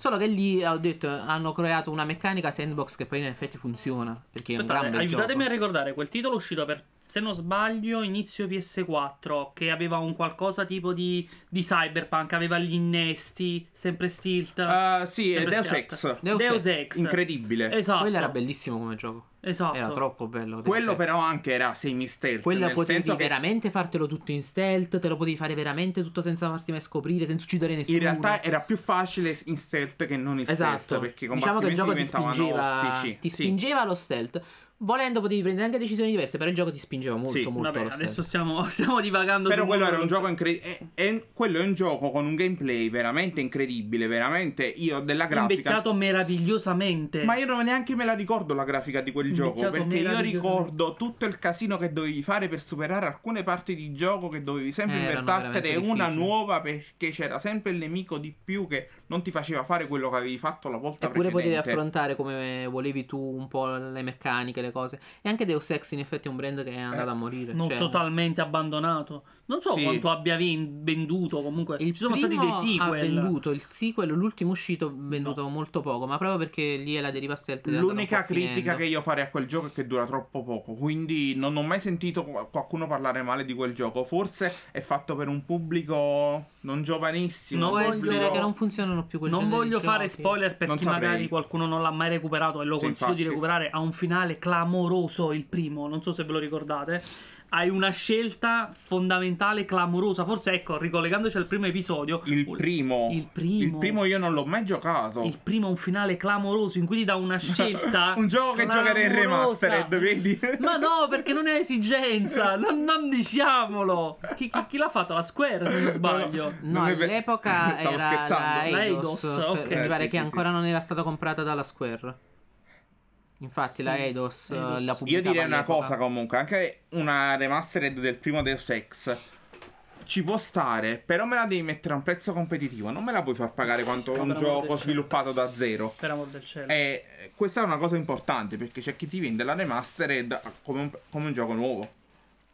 Solo che lì ho detto hanno creato una meccanica sandbox che poi in effetti funziona. Perché è un Aspettate, gran bel aiutatemi gioco. a ricordare quel titolo uscito per, se non sbaglio, inizio PS4, che aveva un qualcosa tipo di, di cyberpunk, aveva gli innesti, sempre stealth. Ah, sì, è sempre Deus. Ex. Deus Deus Ex. Incredibile. Esatto. Quello era bellissimo come gioco. Esatto. Era troppo bello. Deus Quello Ex. però anche era semi stealth. Quello nel potevi senso che veramente fartelo tutto in stealth, te lo potevi fare veramente tutto senza farti mai scoprire, senza uccidere nessuno. in realtà era più facile in stealth che non in Esatto. stealth. Perché diciamo che il gioco ti spingeva, ostici. ti Sì. spingeva allo stealth. Volendo potevi prendere anche decisioni diverse, però il gioco ti spingeva molto, Sì. molto Vabbè, adesso stiamo, stiamo divagando Però quello era un gioco incredibile. Quello è un gioco con un gameplay veramente incredibile. Veramente io della grafica. Invecchiato meravigliosamente. Ma io non neanche me la ricordo la grafica di quel gioco. Perché io ricordo tutto il casino che dovevi fare per superare alcune parti di gioco. Che dovevi sempre Eh, veramente una nuova. Perché c'era sempre il nemico di più che non ti faceva fare quello che avevi fatto la volta Eppure potevi precedente. affrontare come volevi tu un po' le meccaniche, le cose. E anche Deus Ex in effetti è un brand che è andato Eh, a morire. Non cioè- totalmente abbandonato. Non so Sì. quanto abbia ven- venduto. Comunque, Il ci sono stati dei primo sequel. ha venduto, il sequel, l'ultimo uscito, venduto molto poco, ma proprio perché lì è la deriva stealth. L'unica critica finendo. che io farei a quel gioco è che dura troppo poco, quindi non ho mai sentito qu- qualcuno parlare male di quel gioco. Forse è fatto per un pubblico non giovanissimo. Non Può voglio- essere pubblico- che non funzionano più quel Non voglio di fare giochi. spoiler per Non chi saprei. magari qualcuno non l'ha mai recuperato e lo Sì, consiglio di infatti. recuperare. Ha un finale clamoroso il primo, non so se ve lo ricordate. Hai una scelta fondamentale clamorosa. Forse ecco, ricollegandoci al primo episodio, Il primo. il primo, Il primo io non l'ho mai giocato. il primo è un finale clamoroso in cui ti dà una scelta. un gioco che giocherei in remastered, vedi? Ma no, perché non è esigenza. Non, non diciamolo. Chi, chi- chi l'ha fatto? La Square, se non sbaglio. No, ve- all'epoca Stavo era scherzando. la La Eidos, Eidos, per- ok. mi Eh, pare sì, che sì, ancora non era stata comprata dalla Square. Infatti Sì, la Eidos, eh, Eidos. la Io direi una all'epoca. cosa comunque, anche una remastered del primo Deus Ex ci può stare, però me la devi mettere a un prezzo competitivo, non me la puoi far pagare quanto No, un gioco sviluppato da zero. Per amor del cielo. E questa è una cosa importante perché c'è chi ti vende la remastered come un, come un gioco nuovo,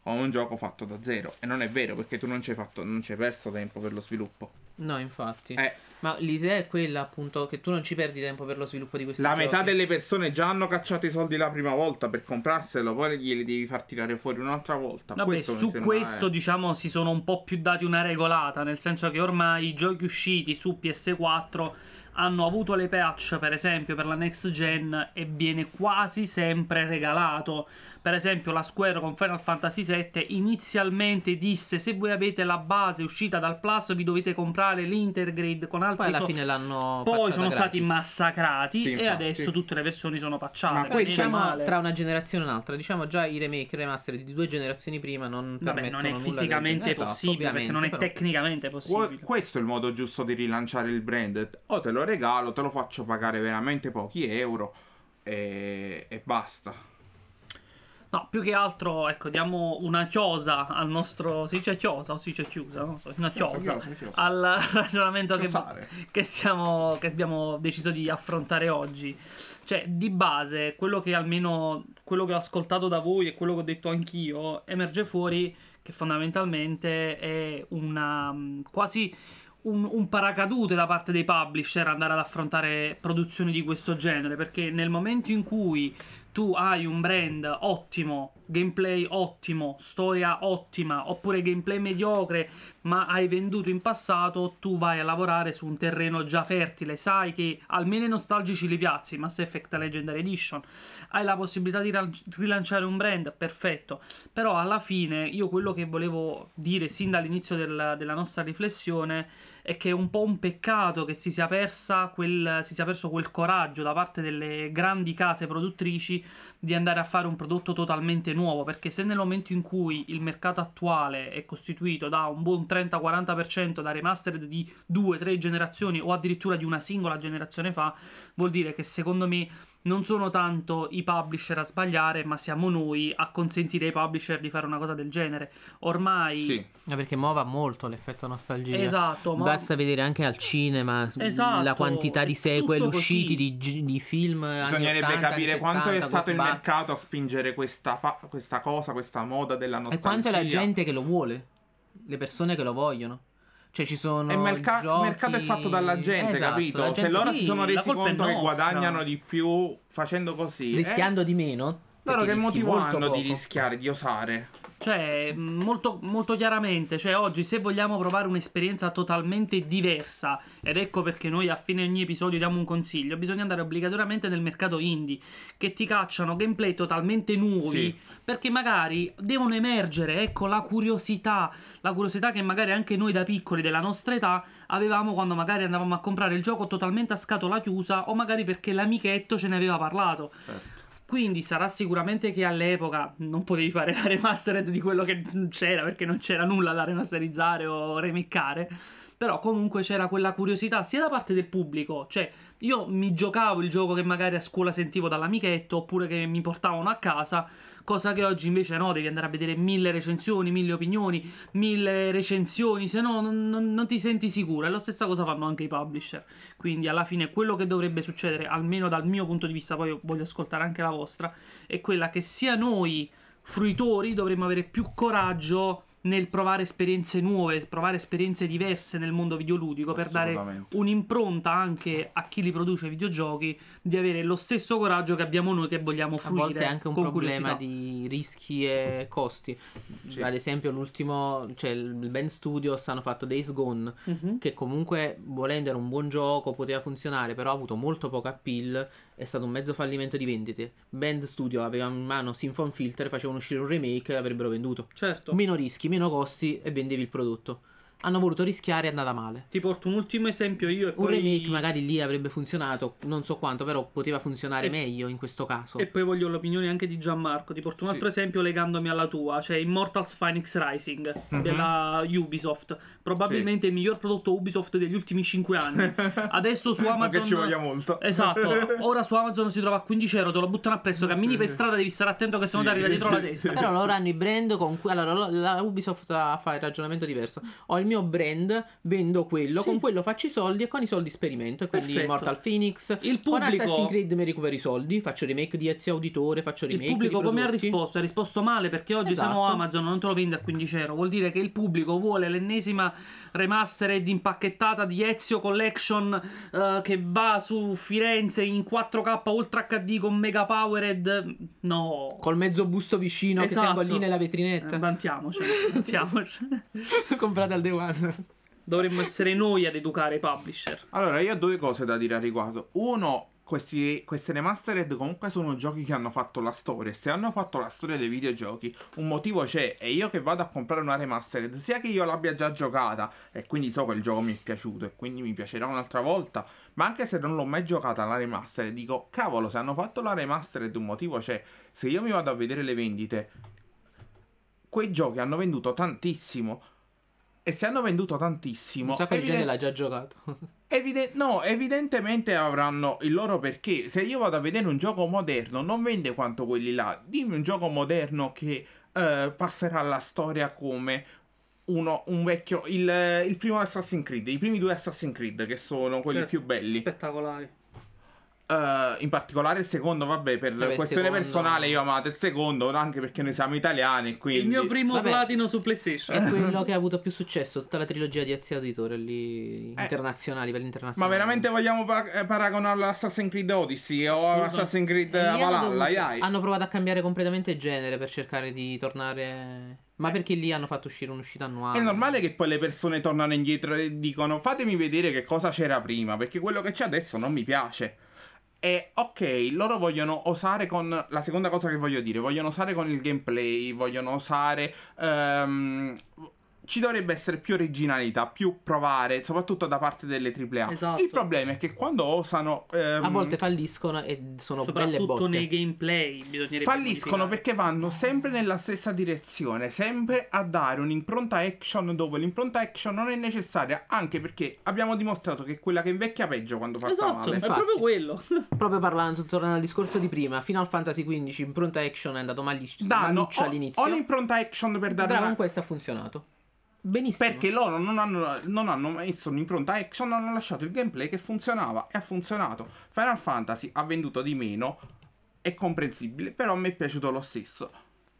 come un gioco fatto da zero. E non è vero perché tu non ci hai, fatto, non ci hai perso tempo per lo sviluppo. No, infatti. Eh, Ma l'idea è quella, appunto, che tu non ci perdi tempo per lo sviluppo di questi la giochi. metà delle persone già hanno cacciato i soldi la prima volta per comprarselo, poi glieli devi far tirare fuori un'altra volta. Vabbè, Questo su questo eh. diciamo si sono un po' più dati una regolata, nel senso che ormai i giochi usciti su PS4 hanno avuto le patch, per esempio, per la next gen e viene quasi sempre regalato. Per esempio, la Square con Final Fantasy VII inizialmente disse se voi avete la base uscita dal Plus vi dovete comprare l'Intergrade con altri Poi alla so- fine l'hanno Poi sono stati gratis. massacrati Sì, e adesso tutte le versioni sono patchate. Ma o Diciamo male. tra una generazione e un'altra, diciamo già i remake e remaster di due generazioni prima non Vabbè, permettono non è fisicamente. Esatto, possibile, non è però. tecnicamente possibile. Questo è il modo giusto di rilanciare il brand. O te lo regalo, te lo faccio pagare veramente pochi euro e, e basta. No, più che altro, ecco, diamo una chiosa al nostro. Si dice chiosa o si dice chiusa? Non so, una chiosa chiosa, chiosa. al ragionamento che, che, stiamo, che abbiamo deciso di affrontare oggi. Cioè, di base, quello che almeno quello che ho ascoltato da voi e quello che ho detto anch'io emerge fuori che fondamentalmente è una mh, quasi un, un paracadute da parte dei publisher andare ad affrontare produzioni di questo genere perché nel momento in cui tu hai un brand ottimo, gameplay ottimo, storia ottima, oppure gameplay mediocre, ma hai venduto in passato, tu vai a lavorare su un terreno già fertile, sai che almeno i nostalgici li piazzi, Mass Effect Legendary Edition, hai la possibilità di rilanciare un brand, perfetto, però alla fine io quello che volevo dire sin dall'inizio del- della nostra riflessione è che è un po' un peccato che si sia, quel, si sia perso quel coraggio da parte delle grandi case produttrici di andare a fare un prodotto totalmente nuovo, perché se nel momento in cui il mercato attuale è costituito da un buon 30-40% da remastered di 2-3 generazioni o addirittura di una singola generazione fa, vuol dire che secondo me non sono tanto i publisher a sbagliare, ma siamo noi a consentire ai publisher di fare una cosa del genere. Ormai Sì. Perché muova molto l'effetto nostalgia. Esatto, ma Basta vedere anche al cinema Esatto, la quantità di sequel usciti di, di film. Bisognerebbe 80, capire anni quanto è 70, stato il. Mercato a spingere questa, fa- questa cosa, questa moda della E nostalgia. quanto è la gente che lo vuole, le persone che lo vogliono. Cioè ci sono E il merca- giochi- mercato è fatto dalla gente, Esatto, capito? la Se gente- loro sì, si sono resi conto che guadagnano di più facendo così, eh, rischiando di meno. loro che motivo hanno di rischiare, di osare? Cioè, molto, molto chiaramente, cioè oggi se vogliamo provare un'esperienza totalmente diversa, ed ecco perché noi a fine ogni episodio diamo un consiglio, bisogna andare obbligatoriamente nel mercato indie, che ti cacciano gameplay totalmente nuovi, Sì. perché magari devono emergere, ecco, la curiosità, la curiosità che magari anche noi da piccoli della nostra età avevamo quando magari andavamo a comprare il gioco totalmente a scatola chiusa, o magari perché l'amichetto ce ne aveva parlato. Certo. Quindi sarà sicuramente che all'epoca non potevi fare la remastered di quello che c'era perché non c'era nulla da remasterizzare o remiccare. Però comunque c'era quella curiosità sia da parte del pubblico, cioè io mi giocavo il gioco che magari a scuola sentivo dall'amichetto oppure che mi portavano a casa, cosa che oggi invece no, devi andare a vedere mille recensioni, mille opinioni, mille recensioni, se no non, non- non ti senti sicuro. E la stessa cosa fanno anche i publisher. Quindi alla fine quello che dovrebbe succedere, almeno dal mio punto di vista, poi voglio ascoltare anche la vostra, è quella che sia noi fruitori dovremmo avere più coraggio nel provare esperienze nuove, provare esperienze diverse nel mondo videoludico per dare un'impronta anche a chi li produce i videogiochi di avere lo stesso coraggio che abbiamo noi che vogliamo A fruire volte è anche un problema curiosità. di rischi e costi. Sì. Ad esempio, l'ultimo, cioè il Band Studios hanno fatto Days Gone, Mhm. che comunque, volendo, era un buon gioco, poteva funzionare, però ha avuto molto poco appeal. È stato un mezzo fallimento di vendite. Band Studio aveva in mano Symphon Filter, facevano uscire un remake e l'avrebbero venduto. Certo. Meno rischi, meno costi e vendevi il prodotto. Hanno voluto rischiare e è andata male. Ti porto un ultimo esempio io e Un poi remake magari lì avrebbe funzionato, non so quanto, però poteva funzionare E- meglio in questo caso. E poi voglio l'opinione anche di Gianmarco. Ti porto un Sì. altro esempio legandomi alla tua, cioè Immortals Phoenix Rising Mhm. della Ubisoft. Probabilmente il miglior prodotto Ubisoft degli ultimi 5 anni. Adesso su Amazon. che ci voglia molto. Esatto, ora su Amazon si trova a 15 euro, te lo buttano appresso. Cammini Sì, per sì. strada, devi stare attento che se no Sì, ti arriva dietro la sì, testa. sì. Però loro hanno i brand con cui. Allora, lo- la Ubisoft fa il ragionamento diverso. Ho il mio brand, vendo quello, Sì. con quello faccio i soldi e con i soldi sperimento. E quindi Perfetto. Mortal Phoenix. Il Con pubblico, Assassin's Creed mi recupero i soldi, faccio remake di Ezio Auditore, faccio il remake pubblico di come ha risposto? Ha risposto male perché oggi se no Esatto. Amazon non te lo vende a 15 euro. Vuol dire che il pubblico vuole l'ennesima remastered impacchettata di Ezio Collection eh, che va su Firenze in 4K Ultra HD con Mega Powered. No. Col mezzo busto vicino che Esatto. tengo lì nella Eh, vetrinetta. Vantiamoci, vantiamoci. Comprate al day one. Dovremmo essere noi ad educare i publisher. Allora, io ho due cose da dire a riguardo. Uno, questi, queste remastered comunque sono giochi che hanno fatto la storia. Se hanno fatto la storia dei videogiochi, un motivo c'è. E io che vado a comprare una remastered, sia che io l'abbia già giocata e quindi so che il gioco mi è piaciuto e quindi mi piacerà un'altra volta. Ma anche se non l'ho mai giocata la remastered, dico, cavolo, se hanno fatto la remastered, un motivo c'è. Se io mi vado a vedere le vendite, quei giochi hanno venduto tantissimo. E se hanno venduto tantissimo, Un sacco di gente l'ha già giocato. Evide- no, evidentemente avranno il loro perché. Se io vado a vedere un gioco moderno, non vende quanto quelli là. Dimmi un gioco moderno che eh, passerà alla storia come uno, un vecchio. Il, il primo Assassin's Creed, i primi due Assassin's Creed, che sono quelli Certo, più belli. Spettacolari. Eh, in particolare il secondo, vabbè, per Vabbè, questione secondo- personale, io ho amato il secondo, anche perché noi siamo italiani. Quindi... Il mio primo Vabbè. platino su PlayStation. È quello che ha avuto più successo, tutta la trilogia di Ezio Auditore lì Eh. internazionali, per Ma internazionali. veramente vogliamo pa- eh, paragonarlo all'Assassin's Creed Odyssey o. Assassin's Creed E hanno Valhalla? dovuto- hanno provato a cambiare completamente il genere per cercare di tornare. Ma perché lì hanno fatto uscire un'uscita annuale? È normale che poi le persone tornano indietro e dicono fatemi vedere che cosa c'era prima, perché quello che c'è adesso non mi piace. E ok, loro vogliono osare con... La seconda cosa che voglio dire, vogliono osare con il gameplay, vogliono osare... ehm, ci dovrebbe essere più originalità, più provare, soprattutto da parte delle AAA. Esatto. Il problema è che quando osano... ehm, A volte falliscono e sono belle Soprattutto botte. nei gameplay bisognerebbe Falliscono modificare. perché vanno sempre nella stessa direzione, sempre a dare un'impronta action dove l'impronta action non è necessaria, anche perché abbiamo dimostrato che è quella che invecchia peggio quando fa Esatto, male. è Infatti. proprio quello. Proprio parlando, tornando al discorso di prima, Final Fantasy XV impronta action è andato malic- Danno all'inizio. o un'impronta action per dare Però una... con questo ha funzionato. Benissimo. Perché loro non hanno, non hanno messo un'impronta action, hanno lasciato il gameplay che funzionava e ha funzionato. Final Fantasy ha venduto di meno, è comprensibile, però a me è piaciuto lo stesso.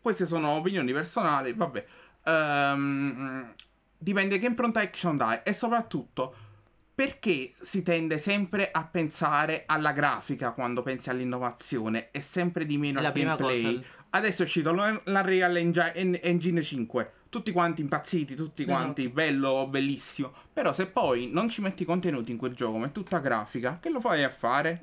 Queste sono opinioni personali, vabbè. Ehm, dipende che impronta action dai e soprattutto perché si tende sempre a pensare alla grafica quando pensi all'innovazione e sempre di meno la al gameplay. cosa. Adesso è uscito la la Real Engi- En- Engine 5. Tutti quanti impazziti, tutti Esatto. quanti, bello, bellissimo. Però se poi non ci metti contenuti in quel gioco, ma è tutta grafica, che lo fai a fare?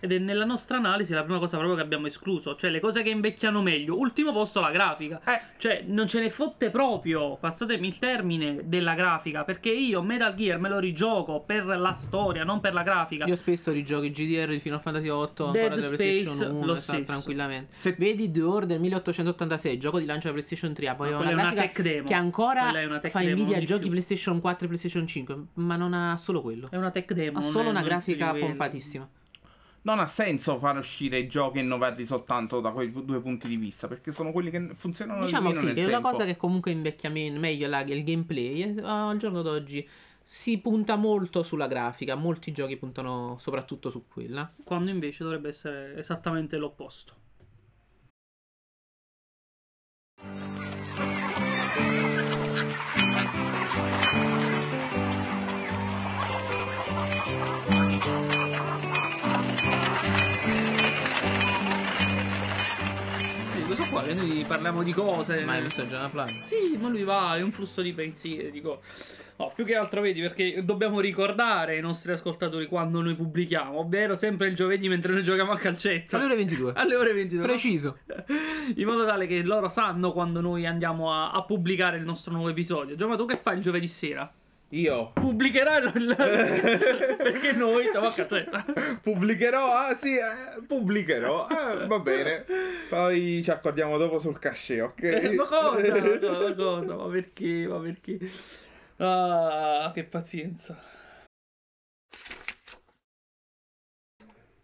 Ed è nella nostra analisi la prima cosa proprio che abbiamo escluso, cioè le cose che invecchiano meglio. Ultimo posto la grafica. Eh. Cioè, non ce ne fotte proprio, passatemi il termine, della grafica, perché io Metal Gear me lo rigioco per la storia, non per la grafica. Io spesso rigioco i GDR di Final Fantasy 8 ancora Dead della Space, PlayStation 1 lo sa- stesso. tranquillamente. Se- Vedi The Order 1886, gioco di lancio della PlayStation 3, poi Ma aveva una è una grafica tech demo. che ancora Quella è una tech fa invidia a giochi più. PlayStation 4 e PlayStation 5, ma non ha solo quello. È una tech demo. Ha solo una grafica quello. pompatissima. Non ha senso fare uscire i giochi e innovarli soltanto da quei due punti di vista, perché sono quelli che funzionano Diciamo sì, nel che è una cosa che comunque invecchia me- meglio la- il gameplay. e, ah, al giorno d'oggi si punta molto sulla grafica, molti giochi puntano soprattutto su quella. Quando invece dovrebbe essere esattamente l'opposto. Qua che noi parliamo di cose. Ma hai visto una plan? Sì, ma lui va, è un flusso di pensieri, dico. No, più che altro vedi perché dobbiamo ricordare ai nostri ascoltatori quando noi pubblichiamo, ovvero sempre il giovedì mentre noi giochiamo a calcetto. Alle ore 22. Alle ore 22. Preciso. In modo tale che loro sanno quando noi andiamo a, a pubblicare il nostro nuovo episodio. Già, ma tu che fai il giovedì sera? Io Pubblicherai il... perché noi siamo a calcetto. pubblicherò, ah sì, eh, pubblicherò, eh, va bene. Poi ci accordiamo dopo sul cachet, ok? Eh, ma cosa? Ma cosa? Ma perché? Ma perché? Ah, che pazienza.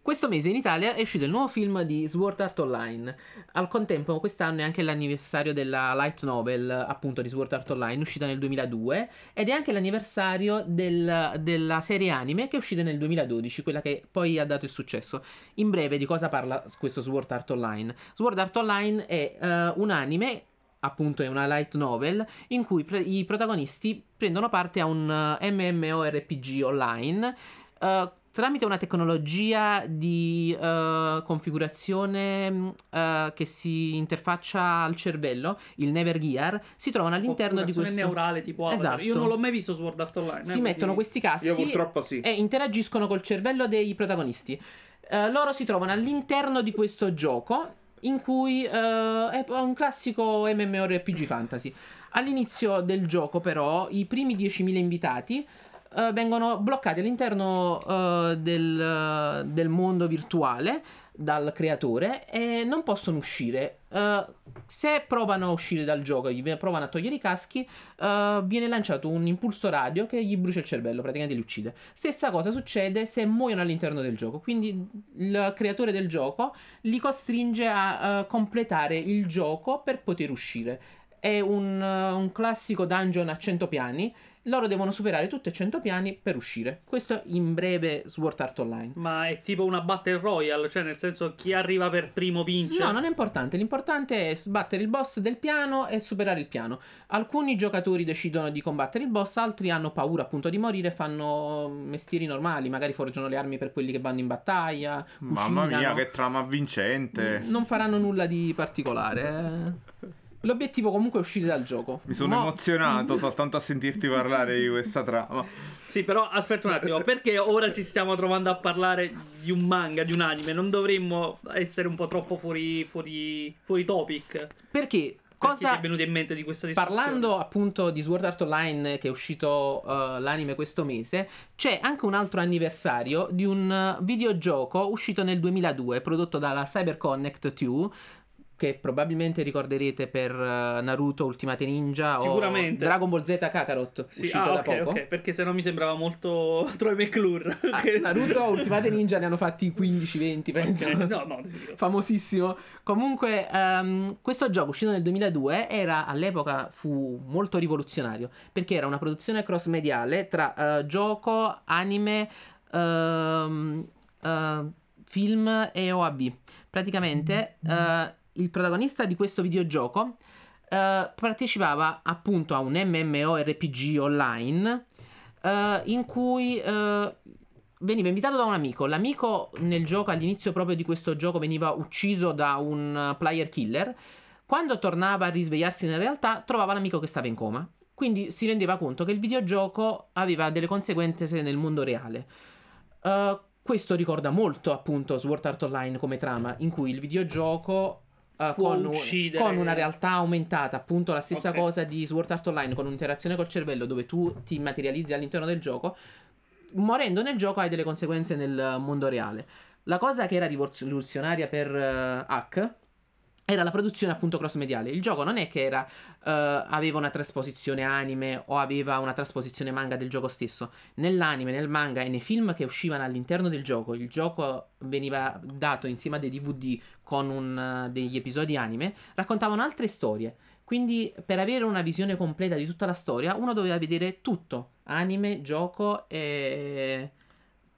Questo mese in Italia è uscito il nuovo film di Sword Art Online. Al contempo, quest'anno è anche l'anniversario della light novel, appunto, di Sword Art Online, uscita nel 2002, ed è anche l'anniversario del- della serie anime che è uscita nel 2012, quella che poi ha dato il successo. In breve, di cosa parla questo Sword Art Online? Sword Art Online è eh, un anime appunto è una light novel in cui pre- i protagonisti prendono parte a un eh, MMORPG online eh, tramite una tecnologia di eh, configurazione eh, che si interfaccia al cervello, il Never Gear, si trovano all'interno di questo neurale tipo Avatar. Esatto. Io non l'ho mai visto su Sword Art Online. eh, si quindi- mettono questi caschi Io purtroppo sì. e interagiscono col cervello dei protagonisti. Eh, loro si trovano all'interno di questo gioco in cui eh, è un classico MMORPG fantasy. All'inizio del gioco, però, i primi 10.000 invitati eh, vengono bloccati all'interno eh, del, del mondo virtuale dal creatore e non possono uscire. Eh, se provano a uscire dal gioco, gli provano a togliere i caschi, viene lanciato un impulso radio che gli brucia il cervello, praticamente li uccide. Stessa cosa succede se muoiono all'interno del gioco, quindi il creatore del gioco li costringe a completare il gioco per poter uscire. È un, un classico dungeon a 100 piani. Loro devono superare tutti e 100 piani per uscire. Questo in breve Sword Art Online. Ma è tipo una Battle Royale, cioè nel senso chi arriva per primo vince. No, non è importante. L'importante è sbattere il boss del piano e superare il piano. Alcuni giocatori decidono di combattere il boss, altri hanno paura appunto di morire, fanno mestieri normali, magari forgiano le armi per quelli che vanno in battaglia. Mamma mia, che trama vincente. Non faranno nulla di particolare. eh. L'obiettivo comunque è uscire dal gioco. Mi sono Mo- emozionato soltanto a sentirti parlare di questa trama. Sì, però aspetta un attimo, perché ora ci stiamo trovando a parlare di un manga, di un anime? Non dovremmo essere un po' troppo fuori, fuori, fuori topic? Perché Perché ti cosa è venuto in mente di questa discussione? Parlando appunto di Sword Art Online che è uscito eh, l'anime questo mese, c'è anche un altro anniversario di un eh, videogioco uscito nel 2002 prodotto dalla CyberConnect 2 che probabilmente ricorderete per eh, Naruto Ultimate Ninja o Dragon Ball Z Kakarot Sì, uscito ah, da ok, poco. ok, perché se no mi sembrava molto Troy McClure. Ah, Naruto Ultimate Ninja ne hanno fatti 15-20 penso. Ok, No, no, famosissimo. Comunque, ehm, questo gioco uscito nel 2002 era all'epoca fu molto rivoluzionario perché era una produzione cross mediale tra eh, gioco, anime, ehm, eh, film e OAV. Praticamente, eh, il protagonista di questo videogioco eh, partecipava appunto a un MMORPG online eh, in cui eh, veniva invitato da un amico. L'amico nel gioco, all'inizio proprio di questo gioco, veniva ucciso da un player killer. Quando tornava a risvegliarsi nella realtà, trovava l'amico che stava in coma. Quindi si rendeva conto che il videogioco aveva delle conseguenze nel mondo reale. Eh, Questo ricorda molto appunto Sword Art Online come trama, in cui il videogioco Può con, uccidere. con una realtà aumentata, appunto la stessa Ok. cosa di Sword Art Online, con un'interazione col cervello dove tu ti materializzi all'interno del gioco, morendo nel gioco hai delle conseguenze nel mondo reale. La cosa che era rivoluzionaria per eh, Hack era la produzione appunto cross mediale. Il gioco non è che era, eh, aveva una trasposizione anime o aveva una trasposizione manga del gioco stesso. Nell'anime, nel manga e nei film che uscivano all'interno del gioco, il gioco veniva dato insieme a dei DVD con un, eh, degli episodi anime, raccontavano altre storie. Quindi per avere una visione completa di tutta la storia, uno doveva vedere tutto, anime, gioco e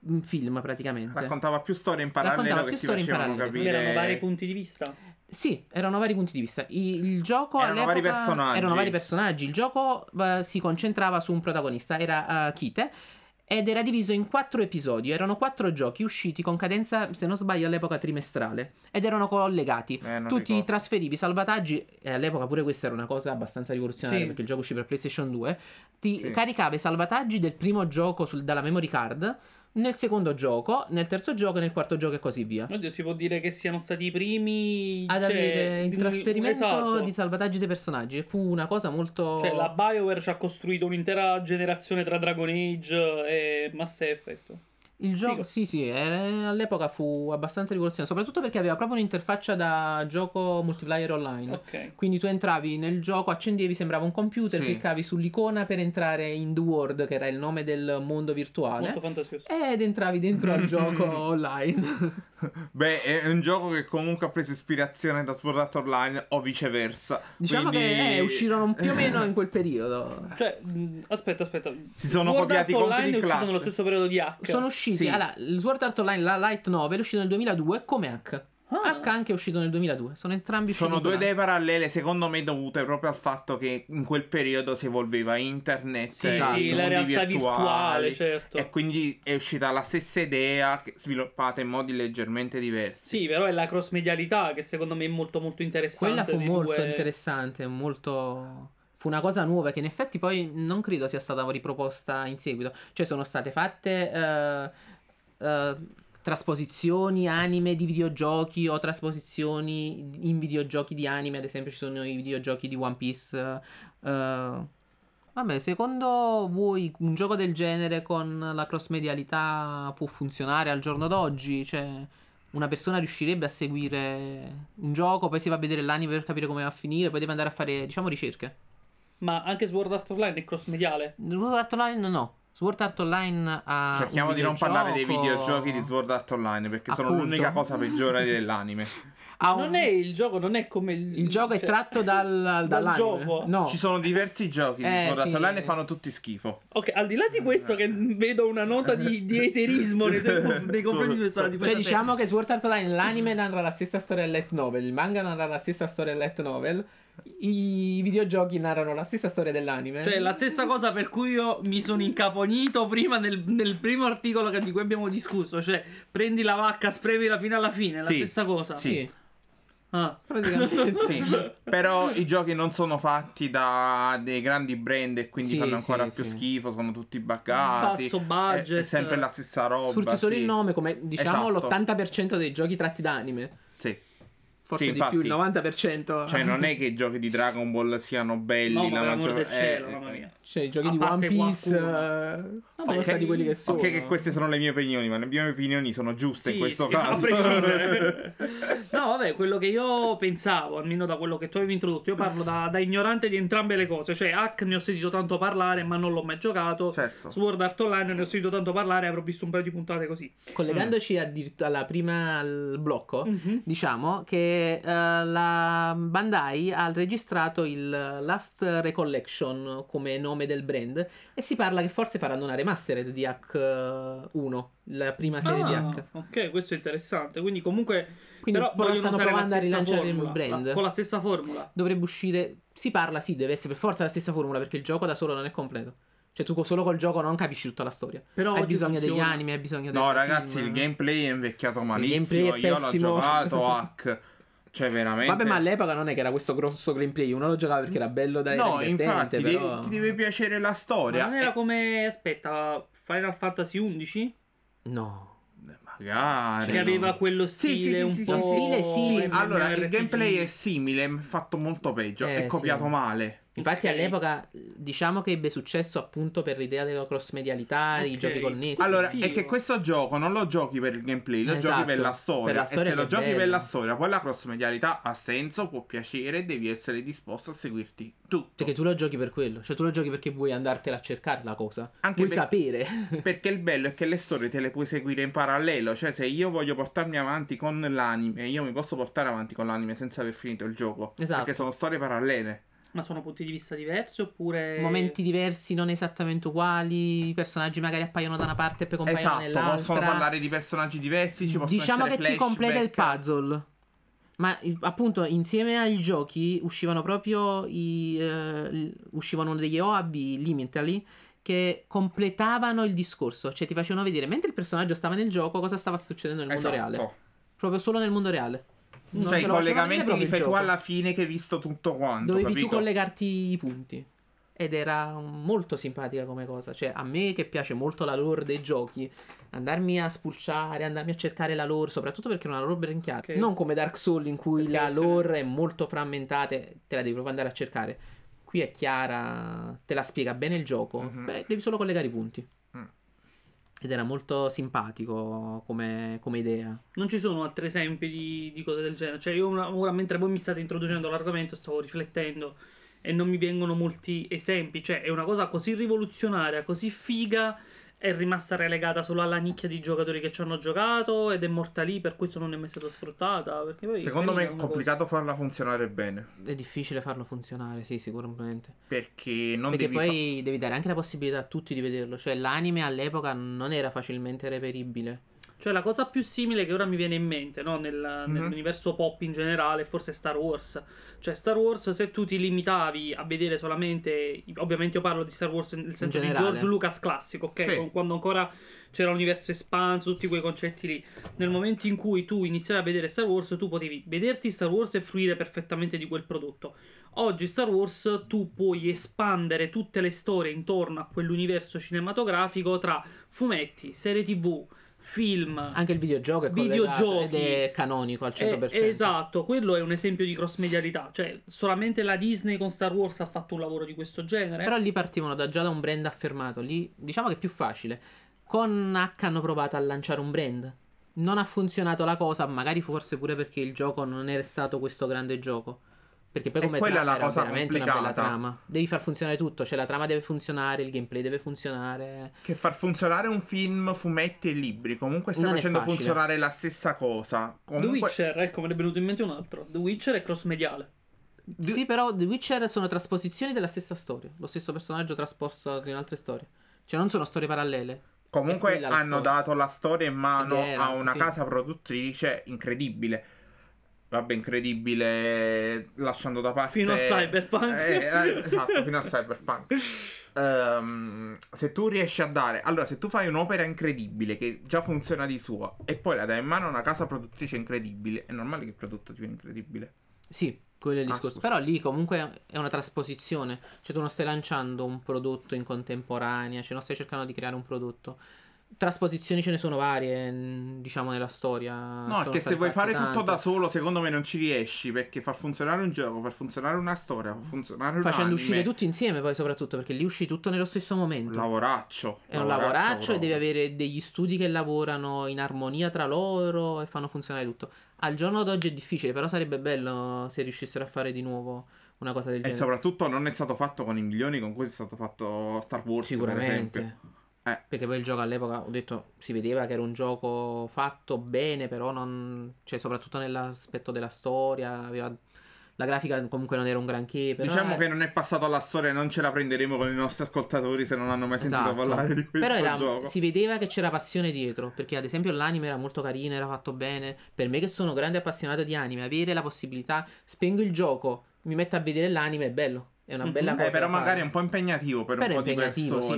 un film praticamente. Raccontava più storie in parallelo Raccontava che più ti facevano capire. Erano vari punti di vista. Sì, erano vari punti di vista. Il, gioco Erano vari personaggi. erano vari personaggi. Il gioco eh, si concentrava su un protagonista, era eh, Kite. Ed era diviso in quattro episodi. Erano quattro giochi usciti con cadenza, se non sbaglio, all'epoca trimestrale. Ed erano collegati. Eh, tu ti ricordo. trasferivi salvataggi. E all'epoca pure questa era una cosa abbastanza rivoluzionaria. Sì. Perché il gioco uscì per PlayStation 2. Ti Sì. caricavi i salvataggi del primo gioco sul- dalla memory card. Nel secondo gioco, nel terzo gioco, nel quarto gioco e così via. Oddio, si può dire che siano stati i primi Ad cioè, avere il trasferimento esatto. di salvataggi dei personaggi. Fu una cosa molto. Cioè, la BioWare ci ha costruito un'intera generazione tra Dragon Age e Mass Effect. Il gioco, sì, sì, era- all'epoca fu abbastanza rivoluzionario, soprattutto perché aveva proprio un'interfaccia da gioco multiplayer online. Ok. Quindi tu entravi nel gioco, accendevi, sembrava un computer, Sì. cliccavi sull'icona per entrare in The World, che era il nome del mondo virtuale, Molto fantasioso. ed entravi dentro al gioco online. Beh, è un gioco che comunque ha preso ispirazione da Sword Art Online o viceversa. diciamo Quindi- che eh, uscirono più o meno in quel periodo. Cioè, aspetta, aspetta. Si sono Sword copiati Art i Online compiti è di uscito classe. nello stesso periodo di Hack. Sono usciti, Sì. allora, il Sword Art Online, la Light Novel, è uscito nel 2002 come Hack. Ah. Hack anche è uscito nel 2002, sono entrambi usciti Sono due idee parallele, secondo me, dovute proprio al fatto che in quel periodo si evolveva internet, Sì, e esatto. Sì, la realtà virtuale, certo. E quindi è uscita la stessa idea, sviluppata in modi leggermente diversi. Sì, però è la cross medialità che secondo me è molto molto interessante. Quella fu molto due- interessante, molto... Fu una cosa nuova che in effetti poi non credo sia stata riproposta in seguito. Cioè sono state fatte eh, eh, trasposizioni anime di videogiochi o trasposizioni in videogiochi di anime. Ad esempio ci sono i videogiochi di One Piece. eh, Vabbè, secondo voi un gioco del genere con la cross medialità può funzionare al giorno d'oggi? Cioè, una persona riuscirebbe a seguire un gioco, poi si va a vedere l'anime per capire come va a finire, poi deve andare a fare, diciamo, ricerche. Ma anche Sword Art Online è cross mediale. Sword Art Online no. Sword Art Online ha Cerchiamo un di non parlare dei videogiochi di Sword Art Online perché sono Appunto. l'unica cosa peggiore dell'anime. un- Non è il gioco, non è come il. Il gioco è cioè- tratto dal, dal dall'anime. gioco. No. Ci sono diversi giochi di Eh, Sword Art sì. Online e fanno tutti schifo. Ok, al di là di questo, che vedo una nota di, di eterismo nei, nei confronti di questa di Cioè, diciamo che Sword Art Online, l'anime narra la stessa storia del light novel, il manga narra la stessa storia del light novel, i videogiochi narrano la stessa storia dell'anime. Cioè, la stessa cosa per cui io mi sono incaponito prima nel, nel primo articolo che- di cui abbiamo discusso. Cioè, prendi la vacca, spremila fino alla fine. È la Sì. stessa cosa. Sì, Ah. praticamente. Sì, però i giochi non sono fatti da dei grandi brand e quindi Sì, fanno ancora sì, più sì. schifo, sono tutti buggati. Basso budget. È, è sempre la stessa roba. Sfrutti solo sì. il nome, come diciamo Esatto. l'80% dei giochi tratti da anime. Sì. Forse Sì, di più, il infatti. 90%. Cioè, non è che i giochi di Dragon Ball siano belli. No, la maggior- cielo, eh, mamma eh, mia. Cioè, i giochi A di One parte Piece qualcuno. eh, sono Vabbè, stati quelli che sono. Ok, che queste sono le mie opinioni, ma le mie opinioni sono giuste in Sì, questo sì, a caso. no, vabbè, quello che io pensavo, almeno da quello che tu avevi introdotto, io parlo da, da ignorante di entrambe le cose. Cioè, Hack ne ho sentito tanto parlare, ma non l'ho mai giocato. certo. Sword Art Online ne ho sentito tanto parlare, avrò visto un paio di puntate così. Collegandoci addirittura alla prima al blocco, Mhm. diciamo che eh, la Bandai ha registrato il Last Recollection come nome del brand e si parla che forse faranno una remastered di Hack eh, 1, la prima serie di Ah, Hack. ok, questo è interessante. Quindi, comunque, Quindi però vogliono stanno provando a rilanciare il formula, brand. la- con la stessa formula. Dovrebbe uscire, si parla, sì, deve essere per forza la stessa formula perché il gioco da solo non è completo. Cioè tu solo col gioco non capisci tutta la storia. Però hai bisogno degli funziona. anime, hai bisogno del No, ragazzi, film. il gameplay è invecchiato malissimo. Io l'ho giocato hack. Cioè, veramente. Vabbè, ma all'epoca non è che era questo grosso gameplay. Uno lo giocava perché era bello da No, infatti, però... devi- ti deve piacere la Ma storia. non era come. Aspetta, Final Fantasy XI? No. Magari. Che aveva quello Sì, sì, stile sì, un sì, po'. sì, stile sì. Sì, allora il gameplay è simile, fatto molto peggio. Eh, è copiato sì. male. Infatti all'epoca diciamo che ebbe successo appunto per l'idea della cross medialità, i Ok. giochi connessi. Allora, figo. è che questo gioco non lo giochi per il gameplay, lo Esatto, giochi per la storia. per la storia e se lo giochi per bello. la storia, poi la cross medialità ha senso, può piacere, devi essere disposto a seguirti tutto. Perché tu lo giochi per quello, cioè tu lo giochi perché vuoi andartela a cercare la cosa. Anche vuoi per- sapere. Perché il bello è che le storie te le puoi seguire in parallelo. Cioè, se io voglio portarmi avanti con l'anime, io mi posso portare avanti con l'anime senza aver finito il gioco. Esatto. Perché sono storie parallele. Ma sono punti di vista diversi oppure. Momenti diversi, non esattamente uguali, i personaggi magari appaiono da una parte e poi compaiono Esatto, nell'altra. possono parlare di personaggi diversi, ci possono Diciamo che ti completa il puzzle. Ma appunto insieme ai giochi uscivano proprio i, l- uscivano degli OAB limitali che completavano il discorso, cioè ti facevano vedere mentre il personaggio stava nel gioco cosa stava succedendo nel mondo Esatto. reale, proprio solo nel mondo reale. Non Cioè, i collegamenti li il fai tu alla fine che hai visto tutto quanto. Dovevi capito? tu collegarti i punti. Ed era molto simpatica come cosa. Cioè, a me che piace molto la lore dei giochi, andarmi a spulciare, andarmi a cercare la lore, soprattutto perché è una lore ben chiara. Ok. Non come Dark Souls in cui Perché la lore è molto frammentata, e te la devi proprio andare a cercare. Qui è chiara, te la spiega bene il gioco. Mhm. Beh, devi solo collegare i punti. Ed era molto simpatico come, come idea. Non ci sono altri esempi di, di cose del genere. Cioè, io ora, mentre voi mi state introducendo l'argomento, stavo riflettendo e non mi vengono molti esempi. Cioè, è una cosa così rivoluzionaria, così figa, è rimasta relegata solo alla nicchia di giocatori che ci hanno giocato ed è morta lì, per questo non è mai stata sfruttata. Perché poi Secondo me è complicato farla funzionare bene. È difficile farlo funzionare, sì, sicuramente. Perché non Perché devi poi devi dare anche la possibilità a tutti di vederlo. Cioè, l'anime all'epoca non era facilmente reperibile. Cioè, la cosa più simile che ora mi viene in mente, no? Nel- Mhm. nell'universo pop in generale, forse Star Wars. Cioè, Star Wars, se tu ti limitavi a vedere solamente. Ovviamente, io parlo di Star Wars nel senso di. George Lucas classico, ok? Sì. Quando ancora c'era l'universo espanso, tutti quei concetti lì. Nel momento in cui tu iniziavi a vedere Star Wars, tu potevi vederti Star Wars e fruire perfettamente di quel prodotto. Oggi Star Wars tu puoi espandere tutte le storie intorno a quell'universo cinematografico tra fumetti, serie TV, film. Anche il videogioco è Videogiochi. ed è canonico al 100%. Eh, esatto, quello è un esempio di cross medialità. Cioè, solamente la Disney con Star Wars ha fatto un lavoro di questo genere. Però lì partivano da già da un brand affermato. Lì diciamo che è più facile. Con H hanno provato a lanciare un brand. Non ha funzionato la cosa, magari forse pure perché il gioco non era stato questo grande gioco. Perché poi come quella è la cosa veramente una bella complicata. trama. Devi far funzionare tutto, cioè la trama deve funzionare, il gameplay deve funzionare. Che far funzionare un film, fumetti e libri. Comunque stai Non facendo funzionare la stessa cosa. The Comunque, Witcher, ecco, me ne è venuto in mente un altro. The Witcher è cross mediale. Sì, però The Witcher sono trasposizioni della stessa storia. Lo stesso personaggio trasposto in altre storie. Cioè non sono storie parallele. comunque hanno storia. dato la storia in mano era, a una sì. casa produttrice incredibile. Vabbè, incredibile, lasciando da parte... Fino a Cyberpunk. Eh, eh, esatto, fino a Cyberpunk. Ehm, se tu riesci a dare... Allora, se tu fai un'opera incredibile che già funziona di suo e poi la dai in mano a una casa produttrice incredibile, è normale che il prodotto divenga incredibile. Sì, quello è il Ah, discorso. scusa. Però lì comunque è una trasposizione. Cioè tu non stai lanciando un prodotto in contemporanea, cioè non stai cercando di creare un prodotto. Trasposizioni ce ne sono varie, mh, diciamo, nella storia. No, Sono che se vuoi fare tutto tante. da solo, secondo me non ci riesci. Perché far funzionare un gioco, far funzionare una storia, far funzionare un Facendo anime, uscire tutti insieme poi soprattutto, perché lì usci tutto nello stesso momento. Lavoraccio. È un lavoraccio e proprio. devi avere degli studi che lavorano in armonia tra loro e fanno funzionare tutto. Al giorno d'oggi è difficile, però sarebbe bello se riuscissero a fare di nuovo una cosa del E genere. soprattutto non è stato fatto con i milioni con cui è stato fatto Star Wars. Sicuramente. Eh. Perché poi il gioco all'epoca, ho detto, si vedeva che era un gioco fatto bene, però non... Cioè, soprattutto nell'aspetto della storia, aveva... La grafica comunque non era un granché, però... Diciamo eh, che non è passato alla storia, non ce la prenderemo con i nostri ascoltatori se non hanno mai sentito esatto. parlare di questo Però era- gioco. si vedeva che c'era passione dietro, perché ad esempio l'anime era molto carino, era fatto bene. Per me che sono grande appassionato di anime, avere la possibilità, spengo il gioco, mi metto a vedere l'anime, è bello. È una Mhm. bella Eh, cosa. Eh, però magari è un po' impegnativo per un Però è po' di impegnativo, sì.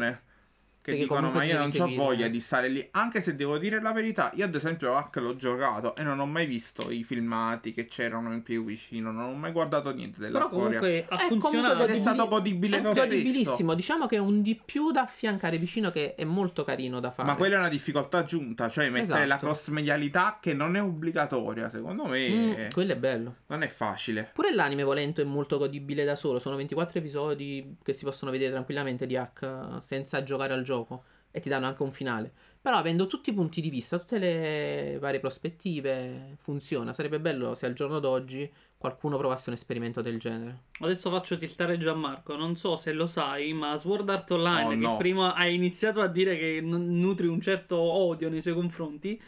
Che Perché dicono comunque ma io non ho seguire". voglia di stare lì, anche se devo dire la verità, io ad esempio Hack l'ho giocato e non ho mai visto i filmati che c'erano in più vicino, non ho mai guardato niente della Però storia. comunque ha Eh, comunque funzionato. Ed è stato godibile È lo stesso. godibilissimo, diciamo che è un di più da affiancare vicino che è molto carino da fare. Ma quella è una difficoltà aggiunta, cioè mettere la Esatto. cross medialità che non è obbligatoria, secondo me Mm, quello è bello. non è facile. Pure l'anime volento è molto godibile da solo, sono 24 episodi che si possono vedere tranquillamente di Hack senza giocare al gioco e ti danno anche un finale. Però avendo tutti i punti di vista, tutte le varie prospettive, funziona. Sarebbe bello se al giorno d'oggi qualcuno provasse un esperimento del genere. Adesso faccio tiltare Gianmarco. Non so se lo sai, ma Sword Art Online, Oh, che no. prima hai iniziato a dire che n- nutri un certo odio nei suoi confronti.